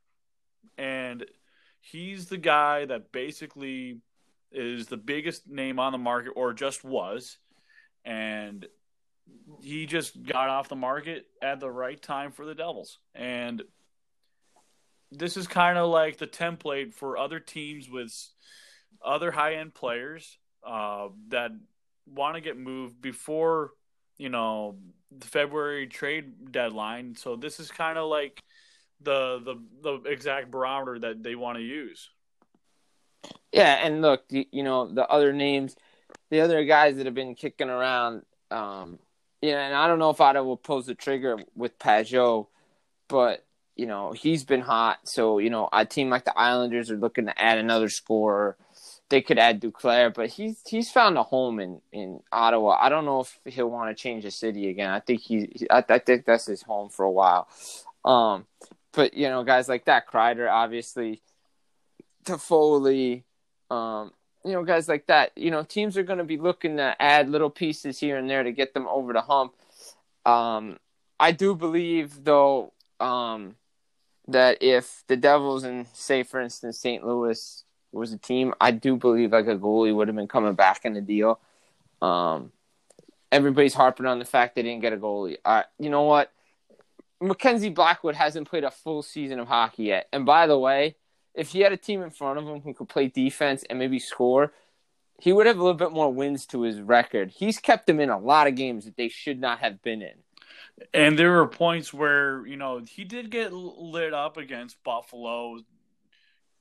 and he's the guy that basically is the biggest name on the market, or just was, and he just got off the market at the right time for the Devils, and this is kind of like the template for other teams with other high end players uh, that want to get moved before you know the February trade deadline. So this is kind of like the the the exact barometer that they want to use. Yeah, and look, you know the other names, the other guys that have been kicking around. Um, yeah, and I don't know if Ottawa will pull the trigger with Pageau, but you know he's been hot. So you know a team like the Islanders are looking to add another scorer. They could add Duclair, but he's he's found a home in, in Ottawa. I don't know if he'll want to change the city again. I think he, I, I think that's his home for a while. Um, but you know, guys like that, Kreider, obviously, Toffoli, um, you know, guys like that. You know, teams are going to be looking to add little pieces here and there to get them over the hump. Um, I do believe, though, um, that if the Devils and say, for instance, St. Louis was a team, I do believe like a goalie would have been coming back in the deal. Um, everybody's harping on the fact they didn't get a goalie. Uh, you know what? Mackenzie Blackwood hasn't played a full season of hockey yet. And by the way, if he had a team in front of him who could play defense and maybe score, he would have a little bit more wins to his record. He's kept them in a lot of games that they should not have been in. And there were points where, you know, he did get lit up against Buffalo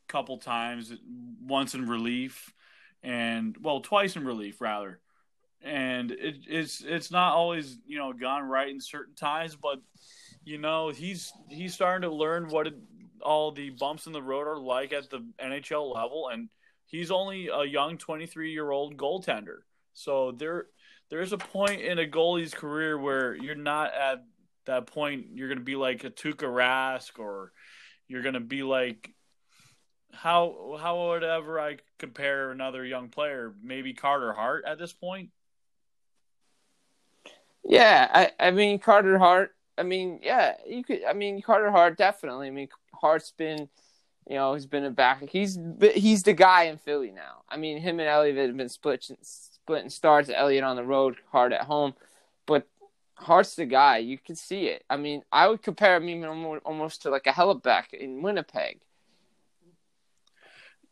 couple times, once in relief and well, twice in relief rather. And it, it's it's not always, you know, gone right in certain times, but you know, he's he's starting to learn what it, all the bumps in the road are like at the NHL level and he's only a young 23-year-old goaltender. So there there's a point in a goalie's career where you're not at that point you're going to be like a Tuukka Rask or you're going to be like how how would ever I compare another young player maybe Carter Hart at this point yeah I I mean Carter Hart I mean yeah you could I mean Carter Hart definitely I mean Hart's been you know he's been a back he's he's the guy in Philly now I mean him and Elliott have been split splitting starts. Elliott on the road, Hart at home, but Hart's the guy. You can see it. I mean, I would compare him even almost to like a Hellebuyck in Winnipeg.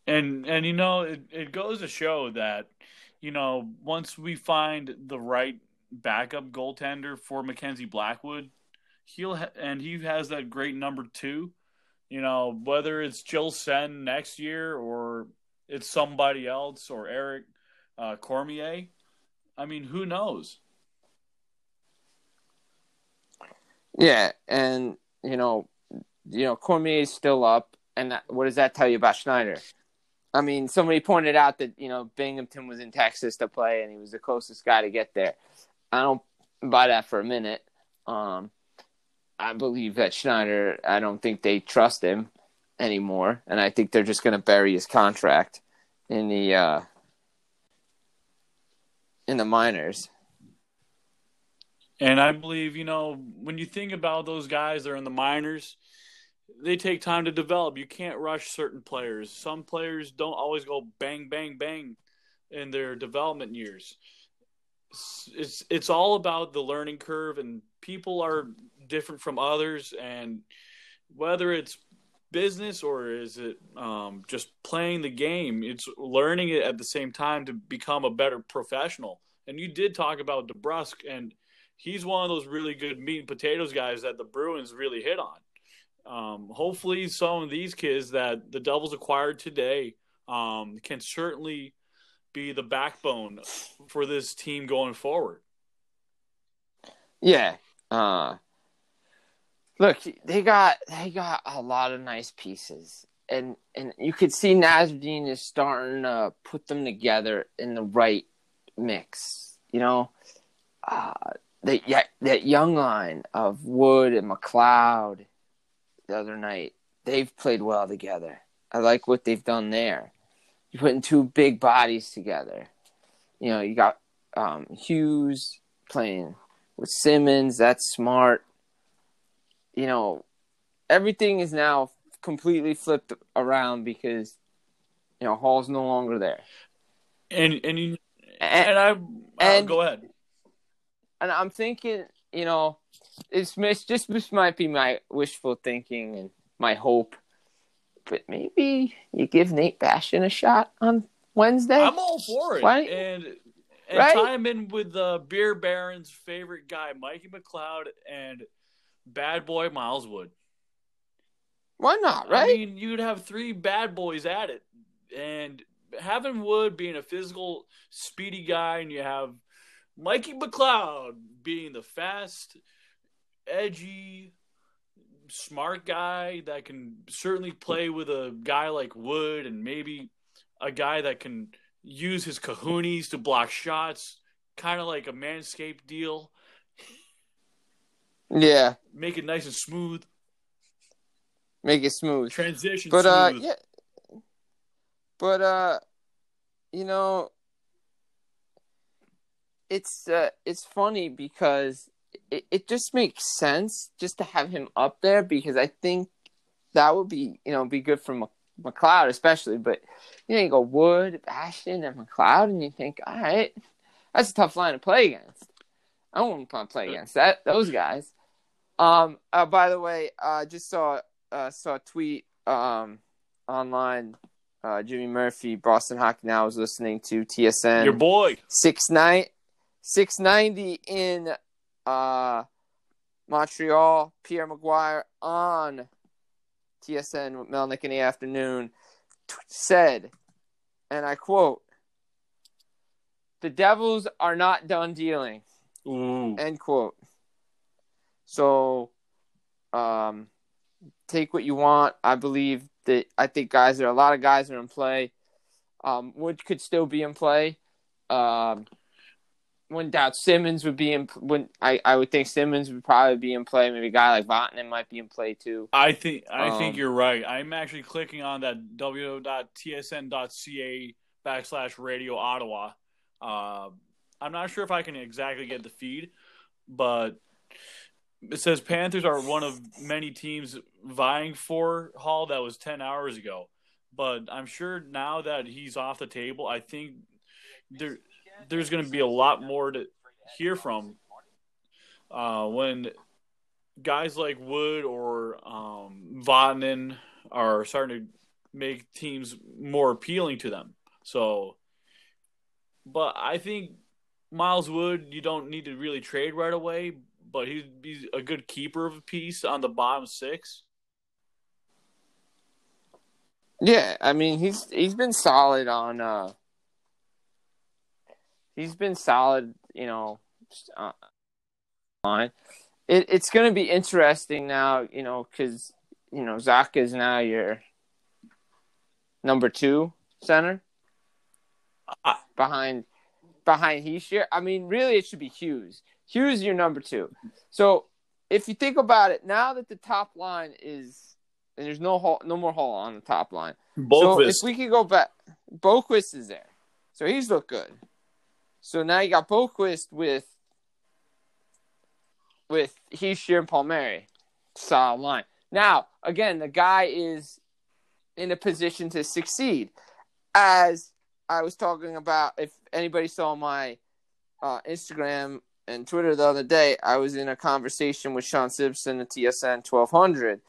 And and you know it, it goes to show that you know once we find the right backup goaltender for Mackenzie Blackwood, he'll ha- and he has that great number two. You know whether it's Gilles Senn next year or it's somebody else or Eric uh, Cormier. I mean, who knows? Yeah, and you know, you know, Cormier is still up, and that, what does that tell you about Schneider? I mean, somebody pointed out that you know Binghamton was in Texas to play, and he was the closest guy to get there. I don't buy that for a minute. Um, I believe that Schneider. I don't think they trust him anymore, and I think they're just going to bury his contract in the uh, in the minors. And I believe, you know, when you think about those guys that are in the minors, they take time to develop. You can't rush certain players. Some players don't always go bang, bang, bang in their development years. It's it's all about the learning curve, and people are different from others. And whether it's business or is it um, just playing the game? It's learning it at the same time to become a better professional. And you did talk about DeBrusk, and he's one of those really good meat and potatoes guys that the Bruins really hit on. Um, hopefully, some of these kids that the Devils acquired today um, can certainly be the backbone for this team going forward. Yeah. Uh, look, they got they got a lot of nice pieces, and and you could see Nasreddine is starting to put them together in the right mix. You know, uh, that that young line of Wood and McLeod the other night, they've played well together. I like what they've done there. You're putting two big bodies together. You know, you got um, Hughes playing with Simmonds. That's smart you know, everything is now completely flipped around because you know Hall's no longer there. And and you And, and I uh, and- go ahead. and I'm thinking, you know, it's just this might be my wishful thinking and my hope, but maybe you give Nate Bastian a shot on Wednesday. I'm all for it. Why- And and Right? tie him in with the beer baron's favorite guy, Mikey McLeod, and bad boy Miles Wood. Why not? Right? I mean, you'd have three bad boys at it, and having Wood being a physical, speedy guy, and you have Mikey McLeod being the fast, edgy, smart guy that can certainly play with a guy like Wood, and maybe a guy that can use his kahunas to block shots, kind of like a manscaped deal, yeah, make it nice and smooth, make it smooth. transition But uh, yeah. But uh, you know, it's uh, it's funny because it, it just makes sense just to have him up there because I think that would be you know be good for M- McLeod especially. But you know you go Wood, Ashton, and McLeod, and you think all right, that's a tough line to play against. I don't want to play against that those guys. Um. Uh, by the way, I uh, just saw uh, saw a tweet um online. Uh, Jimmy Murphy, Boston Hockey Now, was listening to TSN. Your boy six night 690 in uh, Montreal. Pierre McGuire on TSN with Melnick in the afternoon said, and I quote, the Devils are not done dealing. Ooh. End quote. So um, take what you want. I believe that I think guys there are a lot of guys that are in play. Um, Wood could still be in play. Um, wouldn't doubt Simmonds would be in. When I, I would think Simmonds would probably be in play. Maybe a guy like Vatanen might be in play too. I think I think Um, you're right. I'm actually clicking on that w.tsn.ca backslash radio Ottawa. Uh, I'm not sure if I can exactly get the feed, but it says Panthers are one of many teams vying for Hall. That was ten hours ago, but I'm sure now that he's off the table, I think there there's going to be a lot more to hear from uh, when guys like Wood or um, Vatanen are starting to make teams more appealing to them. So, but I think Miles Wood, you don't need to really trade right away, but he'd be a good keeper of a piece on the bottom six. Yeah, I mean he's he's been solid on. uh He's been solid, you know. Uh, line. It, it's going to be interesting now, you know, because you know Zach is now your number two center I- behind behind Hischier. I mean, really, it should be Hughes. Hughes, your number two. So if you think about it, now that the top line is and there's no hall, no more hole on the top line. So if we could go back, Boqvist is there, so he's looked good. So now you got Boqvist with with Hischier and Palmieri, solid line. Now again, the guy is in a position to succeed, as I was talking about. If anybody saw my uh, Instagram and Twitter the other day, I was in a conversation with Sean Simpson at TSN twelve hundred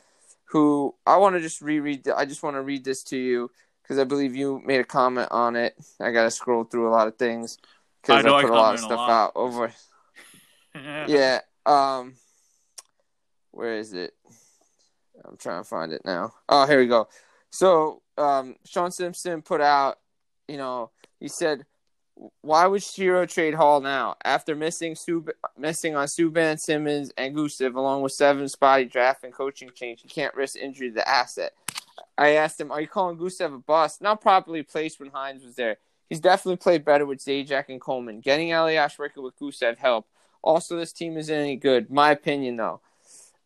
who I want to just reread. I just want to read this to you because I believe you made a comment on it. I got to scroll through a lot of things because I, I put a lot of stuff lot. out over. Yeah. Um, where is it? I'm trying to find it now. Oh, here we go. So, um, Sean Simpson put out, you know, he said, "Why would Shero trade Hall now after missing Sub- missing on Subban, Simmonds, and Gusev, along with seven spotty draft and coaching change? He can't risk injury to the asset." I asked him, "Are you calling Gusev a bust? Not properly placed when Hynes was there. He's definitely played better with Zajac and Coleman. Getting Elias working with Gusev helped. Also, this team isn't any good. My opinion, though."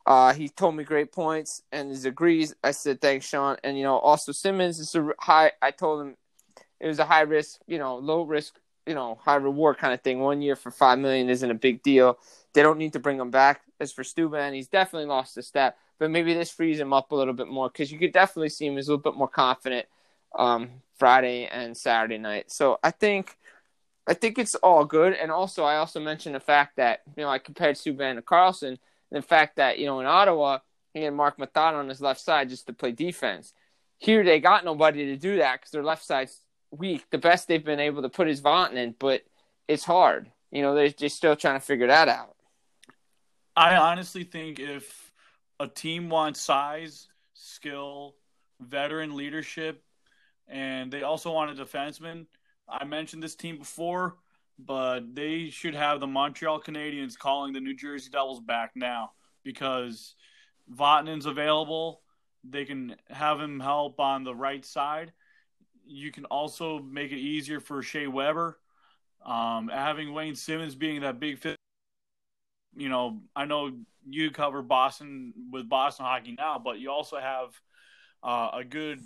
Uh, he told me great points and he agrees. I said thanks, Sean. And you know, also Simmonds is a high. I told him it was a high risk, you know, low risk, you know, high reward kind of thing. One year for five million isn't a big deal. They don't need to bring him back. As for Subban, he's definitely lost a step, but maybe this frees him up a little bit more because you could definitely see him as a little bit more confident um, Friday and Saturday night. So I think I think it's all good. And also, I also mentioned the fact that you know I compared Subban to Karlsson, and the fact that you know in Ottawa he had Mark Methot on his left side just to play defense. Here they got nobody to do that because their left side's weak. The best they've been able to put is Vatanen, but it's hard. You know, they're just still trying to figure that out. I honestly think if a team wants size, skill, veteran leadership, and they also want a defenseman, I mentioned this team before, but they should have the Montreal Canadiens calling the New Jersey Devils back now because Vatanen's available. They can have him help on the right side. You can also make it easier for Shea Weber. Um, having Wayne Simmonds being that big you know, I know you cover Boston with Boston hockey now, but you also have uh, a good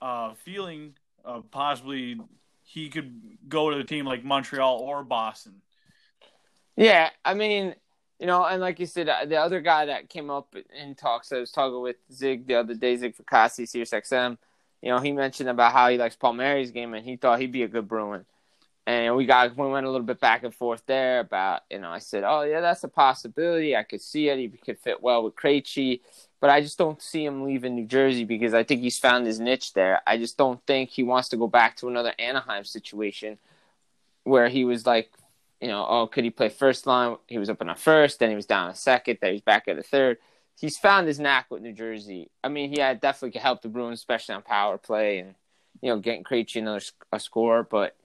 uh, feeling of possibly he could go to a team like Montreal or Boston. Yeah, I mean, you know, and like you said, uh, the other guy that came up in talks, I was talking with Zig the other day, Zig Fracassi, Sirius XM. You know, he mentioned about how he likes Palmieri's game, and he thought he'd be a good Bruin. And we got we went a little bit back and forth there about you know I said oh yeah that's a possibility. I could see it. He could fit well with Krejci. But I just don't see him leaving New Jersey because I think he's found his niche there. I just don't think he wants to go back to another Anaheim situation where he was like you know oh could he play first line? He was up in a first then he was down a second then he's back at the third. He's found his knack with New Jersey. I mean he had definitely could help the Bruins especially on power play and you know getting Krejci another a score. But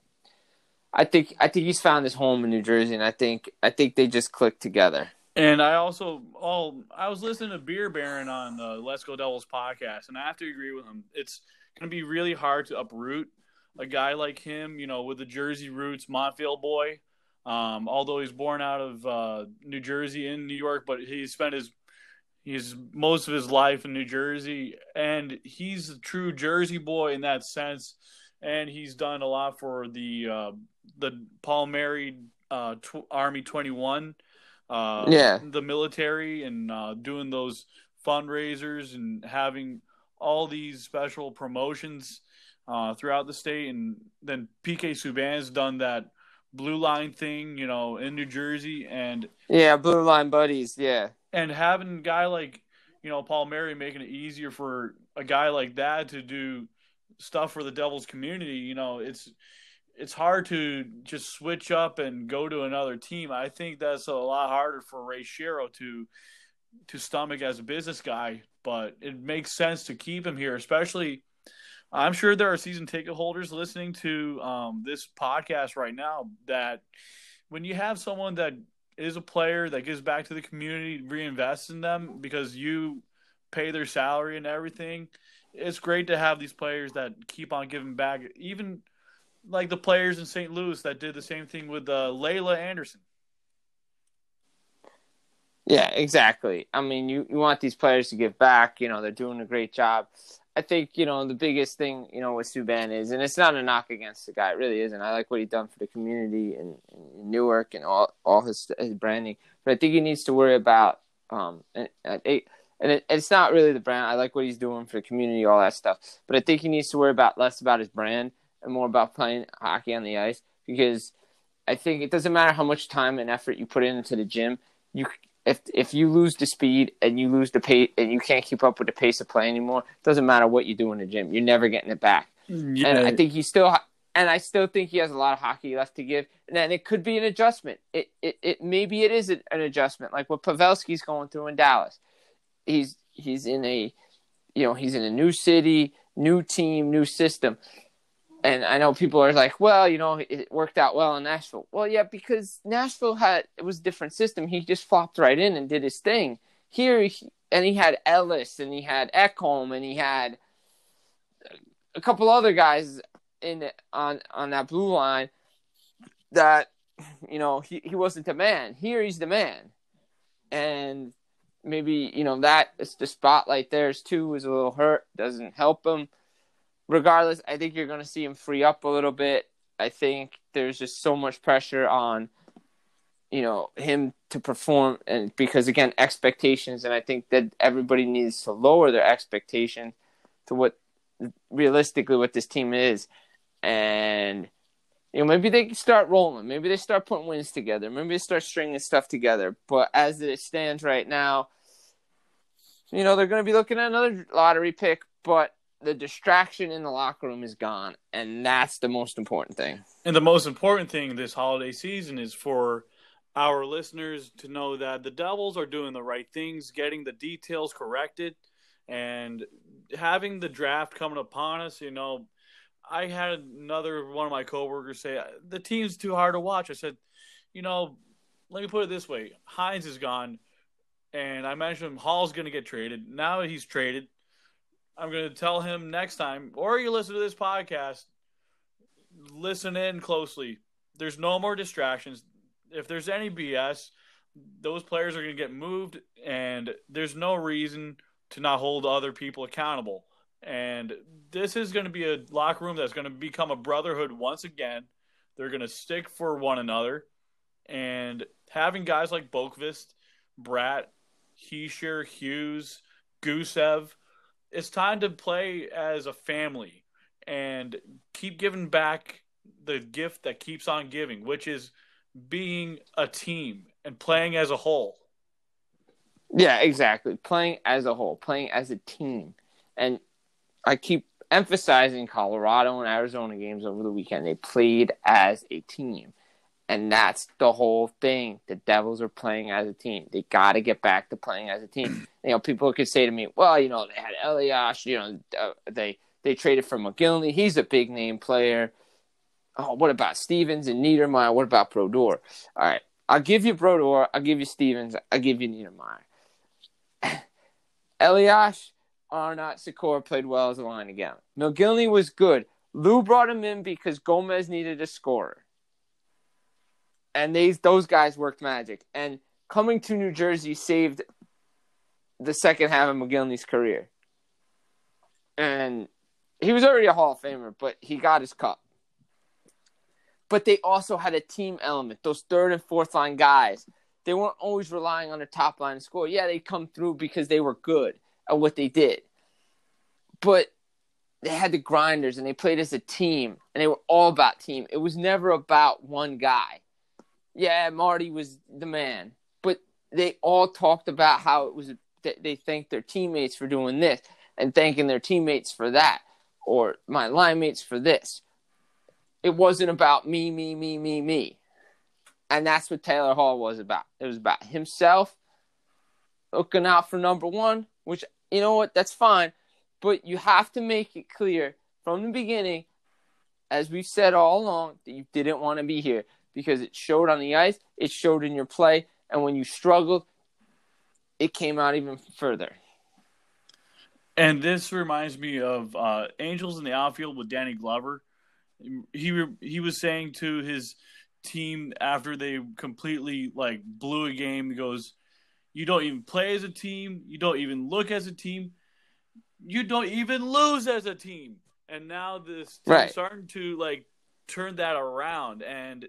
I think I think he's found his home in New Jersey, and I think I think they just clicked together. And I also, oh, I was listening to Beer Baron on the Let's Go Devils podcast, and I have to agree with him. It's going to be really hard to uproot a guy like him, you know, with the Jersey roots, Montville boy. Um, although he's born out of uh, New Jersey in New York, but he spent his he's most of his life in New Jersey, and he's a true Jersey boy in that sense. And he's done a lot for the uh, the Palmieri uh, tw- Army 21, uh, Yeah. the military, and uh, doing those fundraisers and having all these special promotions uh, throughout the state. And then PK Subban's done that blue line thing, you know, in New Jersey, and Yeah, blue line buddies. Yeah, and having a guy like you know Palmieri making it easier for a guy like that to do stuff for the Devils community, you know, it's it's hard to just switch up and go to another team. I think that's a lot harder for Ray Shero to to stomach as a business guy, but it makes sense to keep him here, especially I'm sure there are season ticket holders listening to um, this podcast right now that when you have someone that is a player that gives back to the community, reinvests in them because you pay their salary and everything, it's great to have these players that keep on giving back. Even like the players in St. Louis that did the same thing with uh, Laila Anderson. yeah, exactly. I mean, you, you want these players to give back. You know, they're doing a great job. I think you know the biggest thing you know with Subban is, and it's not a knock against the guy. It really isn't. I like what he's done for the community in, in Newark and all all his his branding. But I think he needs to worry about um and, and it, and it, it's not really the brand. I like what he's doing for the community, all that stuff. But I think he needs to worry about less about his brand and more about playing hockey on the ice because I think it doesn't matter how much time and effort you put into the gym. You if if you lose the speed and you lose the pace and you can't keep up with the pace of play anymore, it doesn't matter what you do in the gym. You're never getting it back. Yeah, And I think he still and I still think he has a lot of hockey left to give. And then it could be an adjustment. It it, it maybe it is an adjustment like what Pavelski's going through in Dallas. He's he's in a you know, he's in a new city, new team, new system. And I know people are like, well, you know, it worked out well in Nashville. Well, yeah, because Nashville had it was a different system. He just flopped right in and did his thing. Here, he, and he had Ellis, and he had Ekholm, and he had a couple other guys in on on that blue line that you know he, he wasn't the man. Here, he's the man, and maybe you know that is the spotlight there's too is a little hurt doesn't help him regardless i think you're going to see him free up a little bit i think there's just so much pressure on you know, him to perform and because again, expectations and I think that everybody needs to lower their expectations to what realistically what this team is. And you know, maybe they start rolling. Maybe they start putting wins together. Maybe they start stringing stuff together. But as it stands right now, you know, they're going to be looking at another lottery pick, but the distraction in the locker room is gone. And that's the most important thing. And the most important thing this holiday season is for our listeners to know that the Devils are doing the right things, getting the details corrected, and having the draft coming upon us. You know, I had another one of my coworkers say the team's too hard to watch. I said, you know, let me put it this way: Hynes is gone, and I mentioned Hall's going to get traded. Now he's traded. I'm going to tell him next time, or you listen to this podcast, listen in closely. There's no more distractions. If there's any BS, those players are going to get moved, and there's no reason to not hold other people accountable. And this is going to be a locker room that's going to become a brotherhood once again. They're going to stick for one another. And having guys like Boqvist, Bratt, Hischier, Hughes, Gusev, it's time to play as a family and keep giving back the gift that keeps on giving, which is being a team and playing as a whole. Yeah, exactly. Playing as a whole, playing as a team. And I keep emphasizing Colorado and Arizona games over the weekend. They played as a team. And that's the whole thing. The Devils are playing as a team. They got to get back to playing as a team. You know, people could say to me, "Well, you know, they had Elias. You know, uh, they they traded for Mogilny. He's a big name player. Oh, what about Stevens and Niedermayer? What about Brodeur? All right, I'll give you Brodeur. I'll give you Stevens. I'll give you Niedermayer. Elias, Arnott, Sykora played well as a line again. Mogilny was good. Lou brought him in because Gomez needed a scorer and these those guys worked magic. And coming to New Jersey saved the second half of Mogilny's career. And he was already a Hall of Famer, but he got his cup. But they also had a team element. Those third and fourth line guys, they weren't always relying on the top line to score. Yeah, they come through because they were good at what they did. But they had the grinders and they played as a team and they were all about team. It was never about one guy yeah, Marty was the man, but they all talked about how it was they thanked their teammates for doing this and thanking their teammates for that, or my line mates for this. It wasn't about me, me, me, me, me. And that's what Taylor Hall was about. It was about himself looking out for number one, which, you know what, that's fine. But you have to make it clear from the beginning, as we've said all along, that you didn't want to be here because it showed on the ice, it showed in your play, and when you struggled, it came out even further. And this reminds me of uh, Angels in the outfield with Danny Glover. He he was saying to his team after they completely like blew a game, he goes, "You don't even play as a team. You don't even look as a team. You don't even lose as a team." And now this team Right. starting to like turn that around, and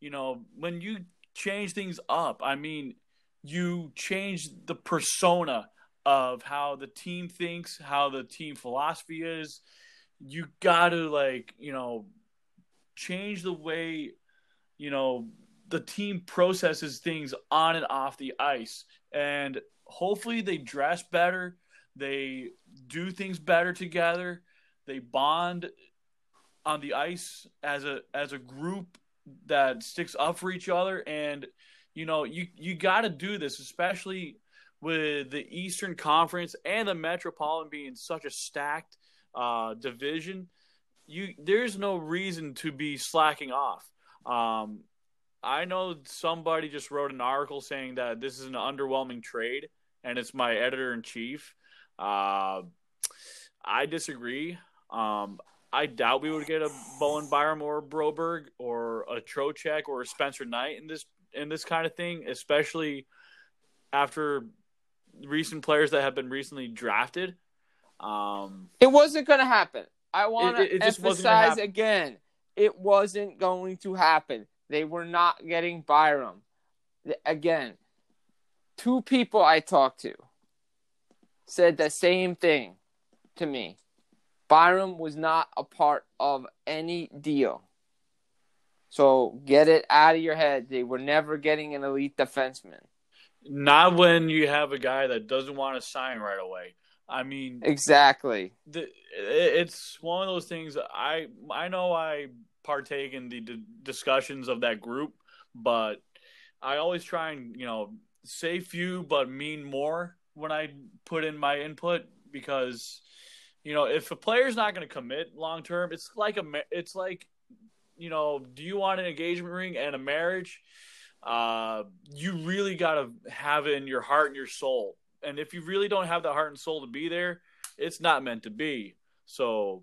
you know, when you change things up, I mean, you change the persona of how the team thinks, how the team philosophy is. You got to like, you know, change the way, you know, the team processes things on and off the ice. And hopefully they dress better, they do things better together, they bond on the ice as a as a group that sticks up for each other. And you know you you got to do this especially with the eastern conference and the metropolitan being such a stacked uh, division you there's no reason to be slacking off. Um, i know somebody just wrote an article saying that this is an underwhelming trade and it's my editor in chief uh, i disagree. Um, I doubt we would get a Bowen Byram or a Broberg or a Trocheck or a Spencer Knight in this in this kind of thing, especially after recent players that have been recently drafted. Um, It wasn't going to happen. I want to it just wasn't gonna emphasize again. It wasn't going to happen. They were not getting Byram. again, two people I talked to said the same thing to me. Byram was not a part of any deal. So get it out of your head. They were never getting an elite defenseman. Not when you have a guy that doesn't want to sign right away. I mean, Exactly. the, it's one of those things. I I know I partake in the d- discussions of that group, but I always try and you know say few but mean more when I put in my input because you know if a player's not going to commit long term, it's like a it's like you know, do you want an engagement ring and a marriage? Uh, you really got to have it in your heart and your soul. And if you really don't have the heart and soul to be there, it's not meant to be. So,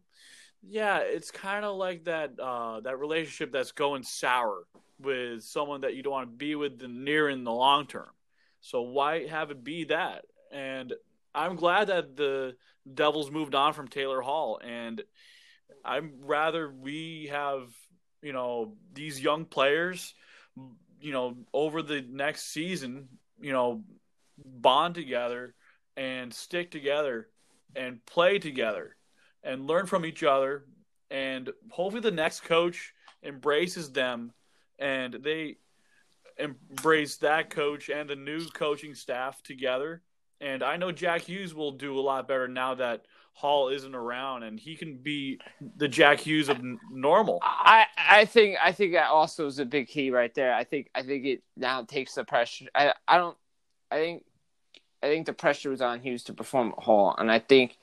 yeah, it's kind of like that uh, that relationship that's going sour with someone that you don't want to be with the near in the long term. So why have it be that? And I'm glad that the Devils moved on from Taylor Hall, and I'm rather we have you know these young players, you know, over the next season, you know, bond together and stick together and play together and learn from each other. And hopefully the next coach embraces them and they embrace that coach and the new coaching staff together and I know Jack Hughes will do a lot better now that Hall isn't around and he can be the Jack Hughes of normal. I I think I think that also is a big key right there. I think I think it now takes the pressure. I I don't. I think I think the pressure was on Hughes to perform at Hall, and I think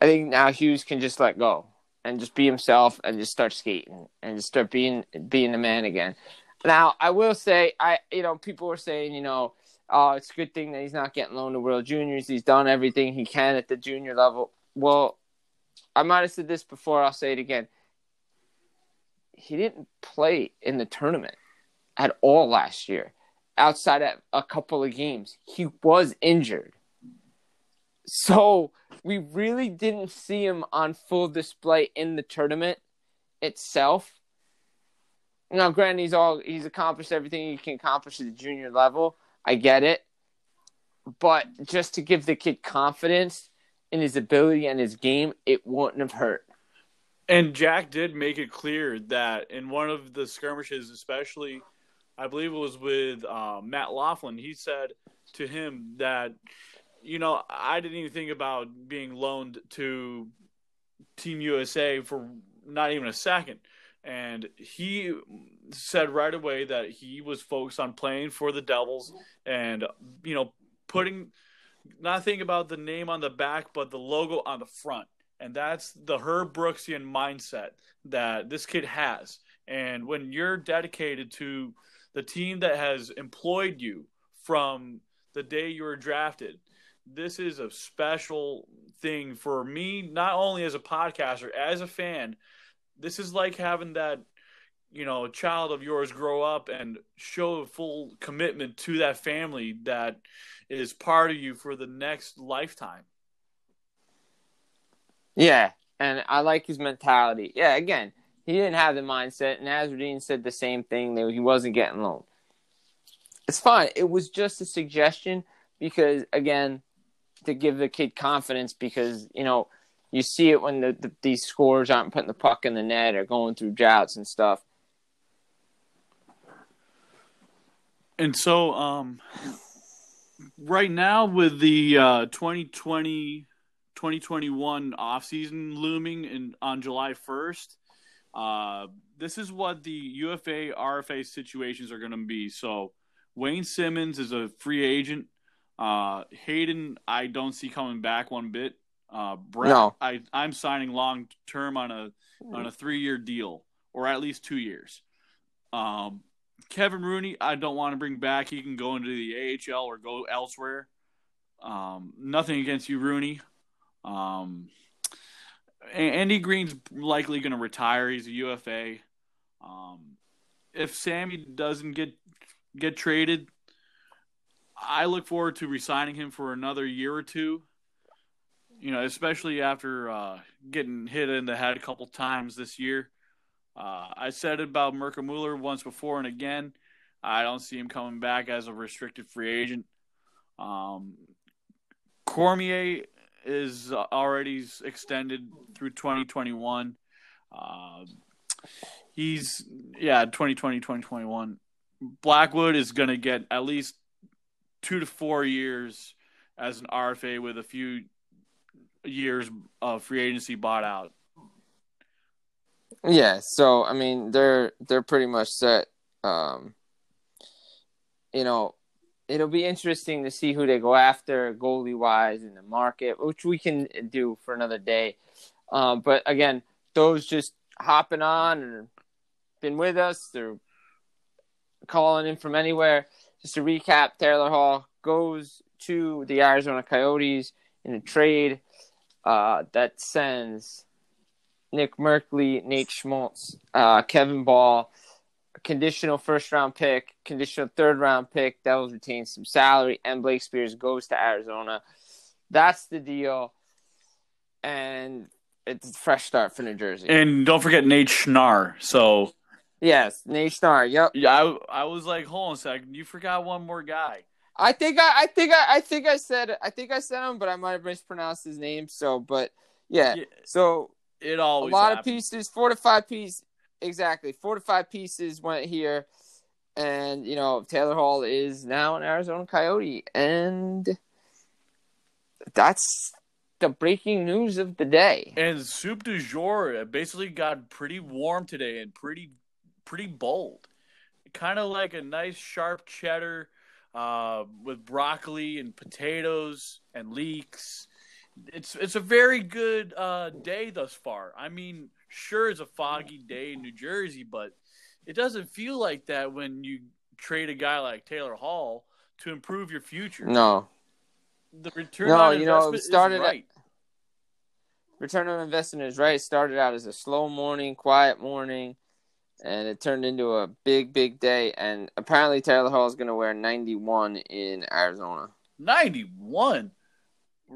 I think now Hughes can just let go and just be himself and just start skating and just start being being a man again. Now I will say I you know people were saying you know oh it's a good thing that he's not getting loaned to World Juniors. He's done everything he can at the junior level. Well, I might have said this before. I'll say it again. He didn't play in the tournament at all last year. Outside of a couple of games, he was injured. So we really didn't see him on full display in the tournament itself. Now, granted, he's all he's accomplished everything he can accomplish at the junior level. I get it, but just to give the kid confidence in his ability and his game, it wouldn't have hurt. And Jack did make it clear that in one of the skirmishes, especially, I believe it was with uh, Matt Loughlin, he said to him that, you know, I didn't even think about being loaned to Team USA for not even a second. And he said right away that he was focused on playing for the Devils and, you know, putting, not thinking about the name on the back, but the logo on the front. And that's the Herb Brooksian mindset that this kid has. And when you're dedicated to the team that has employed you from the day you were drafted, this is a special thing for me, not only as a podcaster, as a fan. This is like having that, you know, child of yours grow up and show a full commitment to that family that is part of you for the next lifetime. Yeah, and I like his mentality. Yeah, again, he didn't have the mindset, and Nasreddine said the same thing that he wasn't getting loaned. It's fine. It was just a suggestion because, again, to give the kid confidence because you know you see it when the, the these scores aren't putting the puck in the net or going through droughts and stuff. And so, um, right now with the uh, 2020 2021 offseason looming in on July 1st, uh, this is what the UFA RFA situations are going to be. So, Wayne Simmonds is a free agent. Uh, Hayden, I don't see coming back one bit. Uh, Bratt, No. I, I'm signing long term on a on a three year deal or at least two years. Um, Kevin Rooney, I don't want to bring back. He can go into the AHL or go elsewhere. Um, nothing against you, Rooney. Um, Andy Greene's likely going to retire. He's a UFA. Um, if Sammy doesn't get get traded, I look forward to resigning him for another year or two. You know, especially after uh, getting hit in the head a couple times this year. Uh, I said about Mirco Mueller once before and again. I don't see him coming back as a restricted free agent. Um, Cormier is already extended through 2021. Uh, he's yeah 2020 2021 blackwood is going to get at least two to four years as an rfa with a few years of free agency bought out Yeah, so I mean they're they're pretty much set. Um, you know, it'll be interesting to see who they go after goalie wise in the market, which we can do for another day. Um, but again, those just hopping on and been with us, they're calling in from anywhere. Just to recap, Taylor Hall goes to the Arizona Coyotes in a trade uh, that sends Nick Merkley, Nate Schmaltz, uh, Kevin Bahl, a conditional first round pick, conditional third round pick. Devils retain some salary, and Blake Speers goes to Arizona. That's the deal. And it's a fresh start for New Jersey. and don't forget nate Schnarr. so yes, Nate Schnarr. Yep. yeah I, I was like hold on a second you forgot one more guy I think I, I think I, I think I said I think I said him, but I might have mispronounced his name. So, but yeah. Yeah, So it always a lot of pieces, four to five pieces, exactly. Four to five pieces went here, and you know Taylor Hall is now an Arizona Coyote, and that's the breaking news of the day. And soup du jour basically got pretty warm today and pretty pretty bold. Kind of like a nice sharp cheddar uh, with broccoli and potatoes and leeks. It's it's a very good uh, day thus far. I mean, sure it's a foggy day in New Jersey, but it doesn't feel like that when you trade a guy like Taylor Hall to improve your future. No, The return No, on you know, it started is at- return on investment is right. It started out as a slow morning, quiet morning, and it turned into a big, big day. And apparently, Taylor Hall is going to wear 91 in Arizona. 91.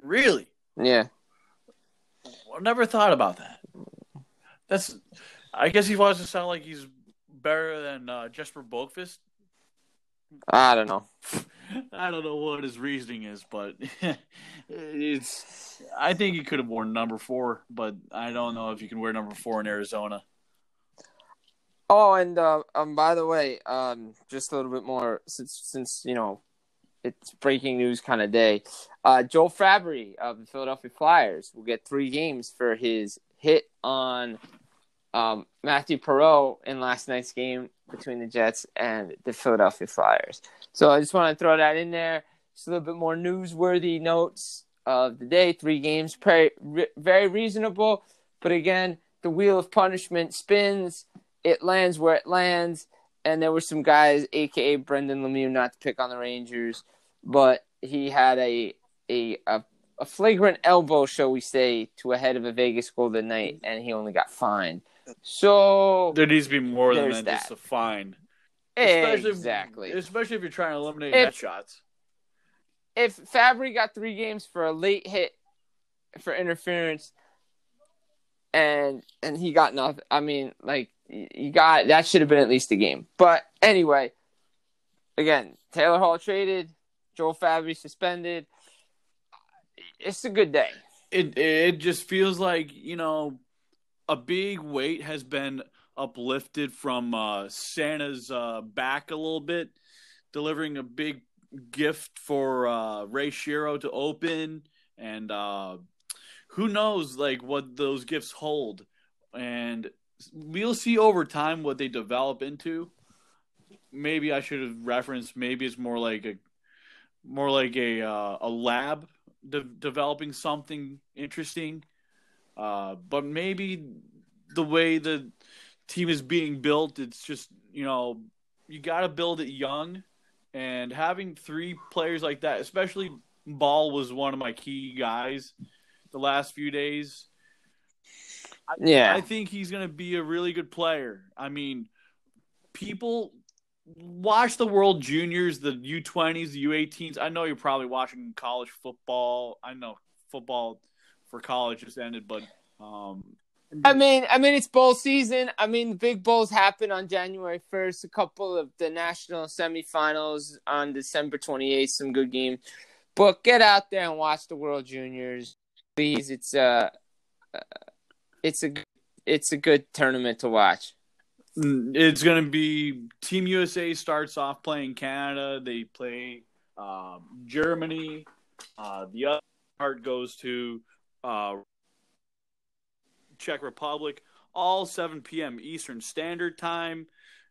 Really? Yeah. I never thought about that. That's. I guess he wants to sound like he's better than uh, Jesper Boqvist. I don't know. I don't know what his reasoning is, but it's. I think he could have worn number four, but I don't know if you can wear number four in Arizona. Oh, and uh, um, by the way, um, just a little bit more since since you know it's breaking news kind of day. Uh, Joel Farabee of the Philadelphia Flyers will get three games for his hit on um, Mathieu Perreault in last night's game between the Jets and the Philadelphia Flyers. So I just want to throw that in there. Just a little bit more newsworthy notes of the day. Three games, very, very reasonable. But again, the wheel of punishment spins. It lands where it lands. And there were some guys, aka Brendan Lemieux, not to pick on the Rangers, but he had a a a, a flagrant elbow, shall we say, to a head of a Vegas Golden Knight, and he only got fined. So There needs to be more than that, just a fine. Especially if- exactly. especially if you're trying to eliminate If- headshots. if Farabee got three games for a late hit for interference, and and he got nothing, I mean, like you got that should have been at least a game. But anyway, again, Taylor Hall traded, Joel Farabee suspended. It's a good day. it it just feels like you know a big weight has been uplifted from uh, Santa's uh, back a little bit, delivering a big gift for uh, Ray Shero to open, and uh, who knows like what those gifts hold, and we'll see over time what they develop into. Maybe I should have referenced. Maybe it's more like a more like a uh, a lab de- developing something interesting. Uh, but maybe the way the team is being built, it's just you know you got to build it young, and having three players like that, especially Bahl was one of my key guys the last few days. Yeah. I think he's going to be a really good player. I mean, people watch the World Juniors, the U20s, the U18s. I know you're probably watching college football. I know football for college just ended, but um, I mean, I mean, it's bowl season. I mean, the big bowls happen on January first. A couple of the national semifinals on December twenty eighth. Some good games, but get out there and watch the World Juniors, please. It's a, uh, it's a, it's a good tournament to watch. Mm, It's going to be Team USA starts off playing Canada. They play um, Germany. Uh, the other part goes to uh, Czech Republic. All 7 p.m. Eastern Standard Time,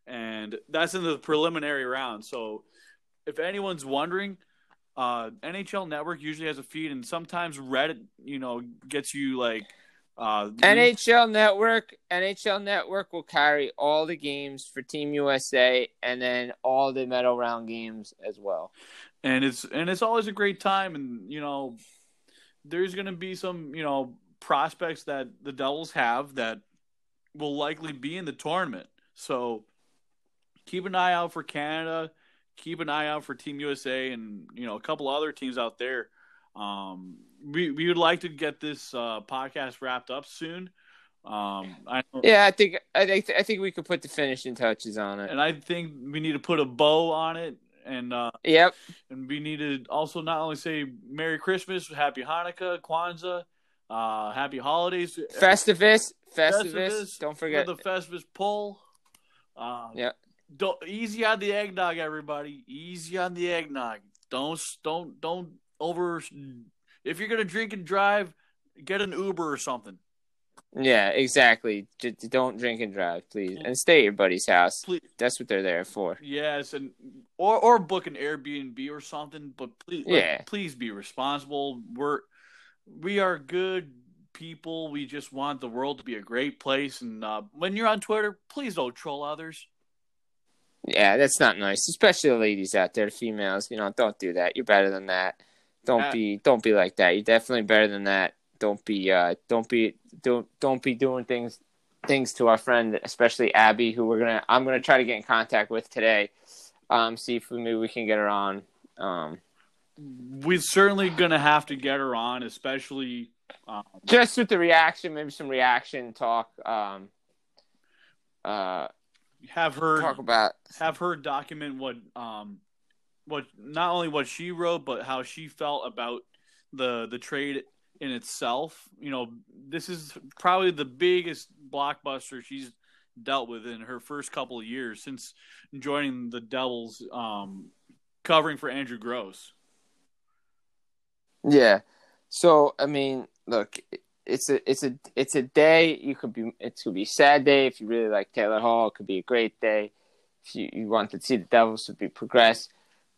and that's in the preliminary round. So, if anyone's wondering, uh, NHL Network usually has a feed, and sometimes Reddit, you know, gets you like uh, NHL Network, NHL Network will carry all the games for Team USA, and then all the medal round games as well. and it's and it's always a great time and you know there's going to be some you know prospects that the devils have that will likely be in the tournament so keep an eye out for canada keep an eye out for team usa and you know a couple other teams out there um we we would like to get this uh podcast wrapped up soon um i Yeah, I think I think I think we could put the finishing touches on it. and i think we need to put a bow on it and uh Yep. And we need to also not only say Merry Christmas, Happy Hanukkah, Kwanzaa, uh, Happy Holidays, Festivus, Festivus. Festivus, Don't forget. the Festivus pull. Uh, Yeah. Don't easy on the eggnog, everybody. Easy on the eggnog. Don't don't don't over. If you're gonna drink and drive, get an Uber or something. Yeah, exactly. Just don't drink and drive, please, and stay at your buddy's house. Please, That's what they're there for. yes, and or or book an Airbnb or something. But please, like, Yeah. please be responsible. We're we are good people. We just want the world to be a great place. And uh, when you're on Twitter, please don't troll others. Yeah, that's not nice, especially the ladies out there, the females. You know, don't do that. You're better than that. Don't Uh, be, don't be like that. You're definitely better than that. Don't be, uh, don't be, don't, don't be doing things, things to our friend, especially Abby, who we're gonna, I'm gonna try to get in contact with today. Um, see if we, maybe we can get her on. Um, We're certainly gonna have to get her on, especially. Um, just with the reaction, maybe some reaction talk. Um, uh, have her talk about have her document what um what not only what she wrote but how she felt about the the trade in itself you know this is probably the biggest blockbuster she's dealt with in her first couple of years since joining the devils um covering for andrew gross Yeah. So I mean, look, it's a it's a it's a day. You could be it could be a sad day if you really like Taylor Hall. It could be a great day if you, you want to see the Devils to be progress.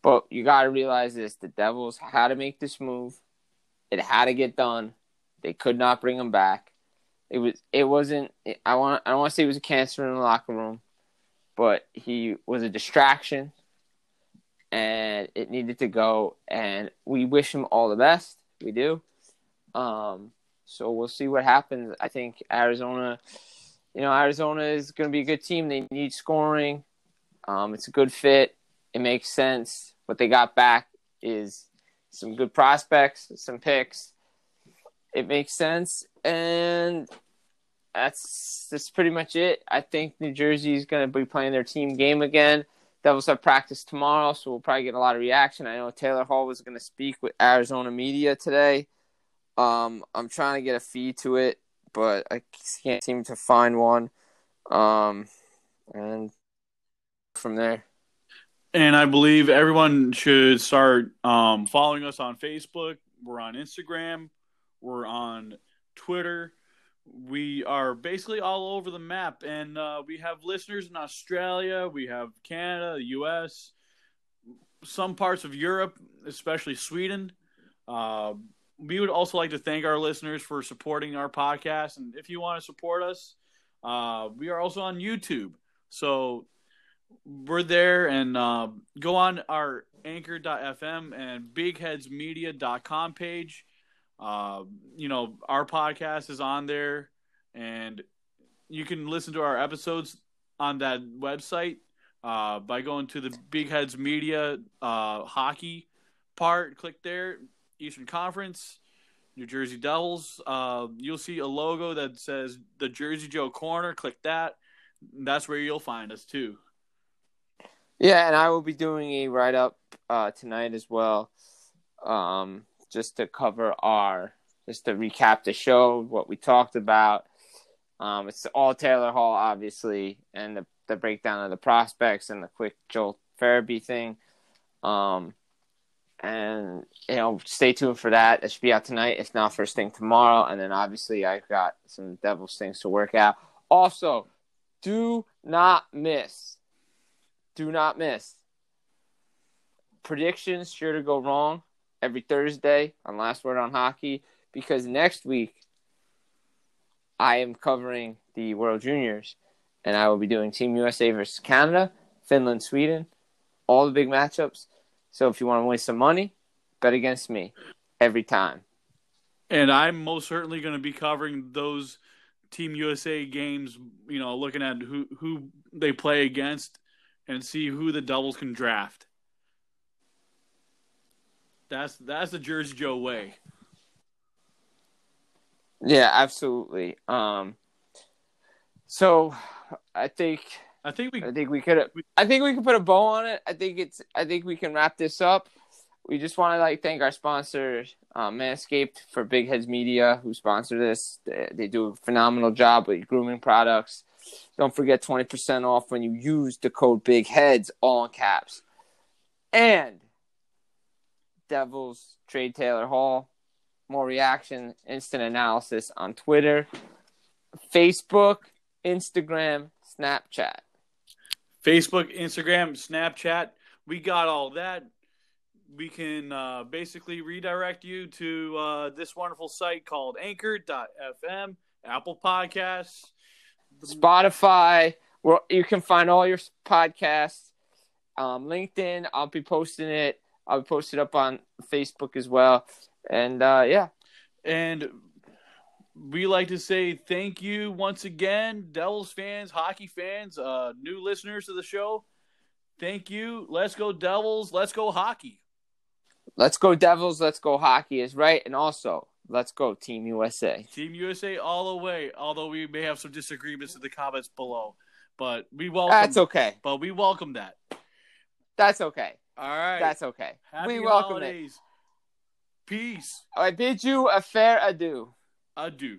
But you got to realize this: the Devils had to make this move. It had to get done. They could not bring him back. It was it wasn't. I want I don't want to say it was a cancer in the locker room, but he was a distraction and it needed to go. And we wish him all the best. We do. Um, so we'll see what happens. I think Arizona, you know, Arizona is going to be a good team. They need scoring. Um, it's a good fit. It makes sense. What they got back is some good prospects, some picks. It makes sense, and that's that's pretty much it. I think New Jersey is going to be playing their team game again. Devils have practice tomorrow, so we'll probably get a lot of reaction. I know Taylor Hall was going to speak with Arizona media today. Um, I'm trying to get a feed to it, but I can't seem to find one. Um, and from there, and i believe everyone should start um following us on facebook. We're on instagram. We're on twitter. We are basically all over the map. And uh, we have listeners in australia. We have canada the us some parts of europe especially sweden. Uh, we would also like to thank our listeners for supporting our podcast. And if you want to support us uh, we are also on youtube. So we're there and uh, go on our anchor.fm and bigheadsmedia.com page uh, you know, our podcast is on there, and you can listen to our episodes on that website uh, by going to the Big Heads Media uh, hockey part. Click there, Eastern Conference, New Jersey Devils. Uh, you'll see a logo that says the Jersey Joe Corner. Click that. That's where you'll find us too. Yeah, and I will be doing a write up uh, tonight as well, um, just to cover our, just to recap the show, what we talked about. Um, it's all Taylor Hall, obviously, and the, the breakdown of the prospects and the quick Joel Farabee thing. Um, and you know, stay tuned for that. It should be out tonight, if not first thing tomorrow. And then obviously, I've got some Devils things to work out. Also, do not miss do not miss. Predictions sure to go wrong every Thursday on Last Word on Hockey because next week I am covering the World Juniors and I will be doing Team USA versus Canada, Finland, Sweden, all the big matchups. So if you want to win some money, bet against me every time. And I'm most certainly going to be covering those Team USA games, you know, looking at who who they play against and see who the doubles can draft. That's that's the Jersey Joe way. Yeah, absolutely. Um, so I think I think we I think we could I think we can put a bow on it. I think it's I think we can wrap this up. We just want to like thank our sponsor uh, Manscaped for Big Heads Media who sponsor this. They, they do a phenomenal job with grooming products. Don't forget 20% off when you use the code Big Heads all in caps. And Devils trade Taylor Hall. More reaction, instant analysis on Twitter, Facebook, Instagram, Snapchat. Facebook, Instagram, Snapchat. We got all that. We can uh, basically redirect you to uh, this wonderful site called anchor.fm, Apple Podcasts, Spotify, where you can find all your podcasts. Um, LinkedIn, I'll be posting it. I'll be posted up on Facebook as well. And uh, yeah, And we like to say thank you once again, Devils fans, hockey fans, uh, new listeners to the show. Thank you. Let's go Devils. Let's go hockey. let's go Devils. Let's go hockey is right. And also, let's go Team USA. Team USA all the way. Although we may have some disagreements in the comments below, but we welcome. That's okay. But we welcome that. That's okay. All right. That's okay. Happy we welcome it. Peace. I bid you a fair adieu. Adieu.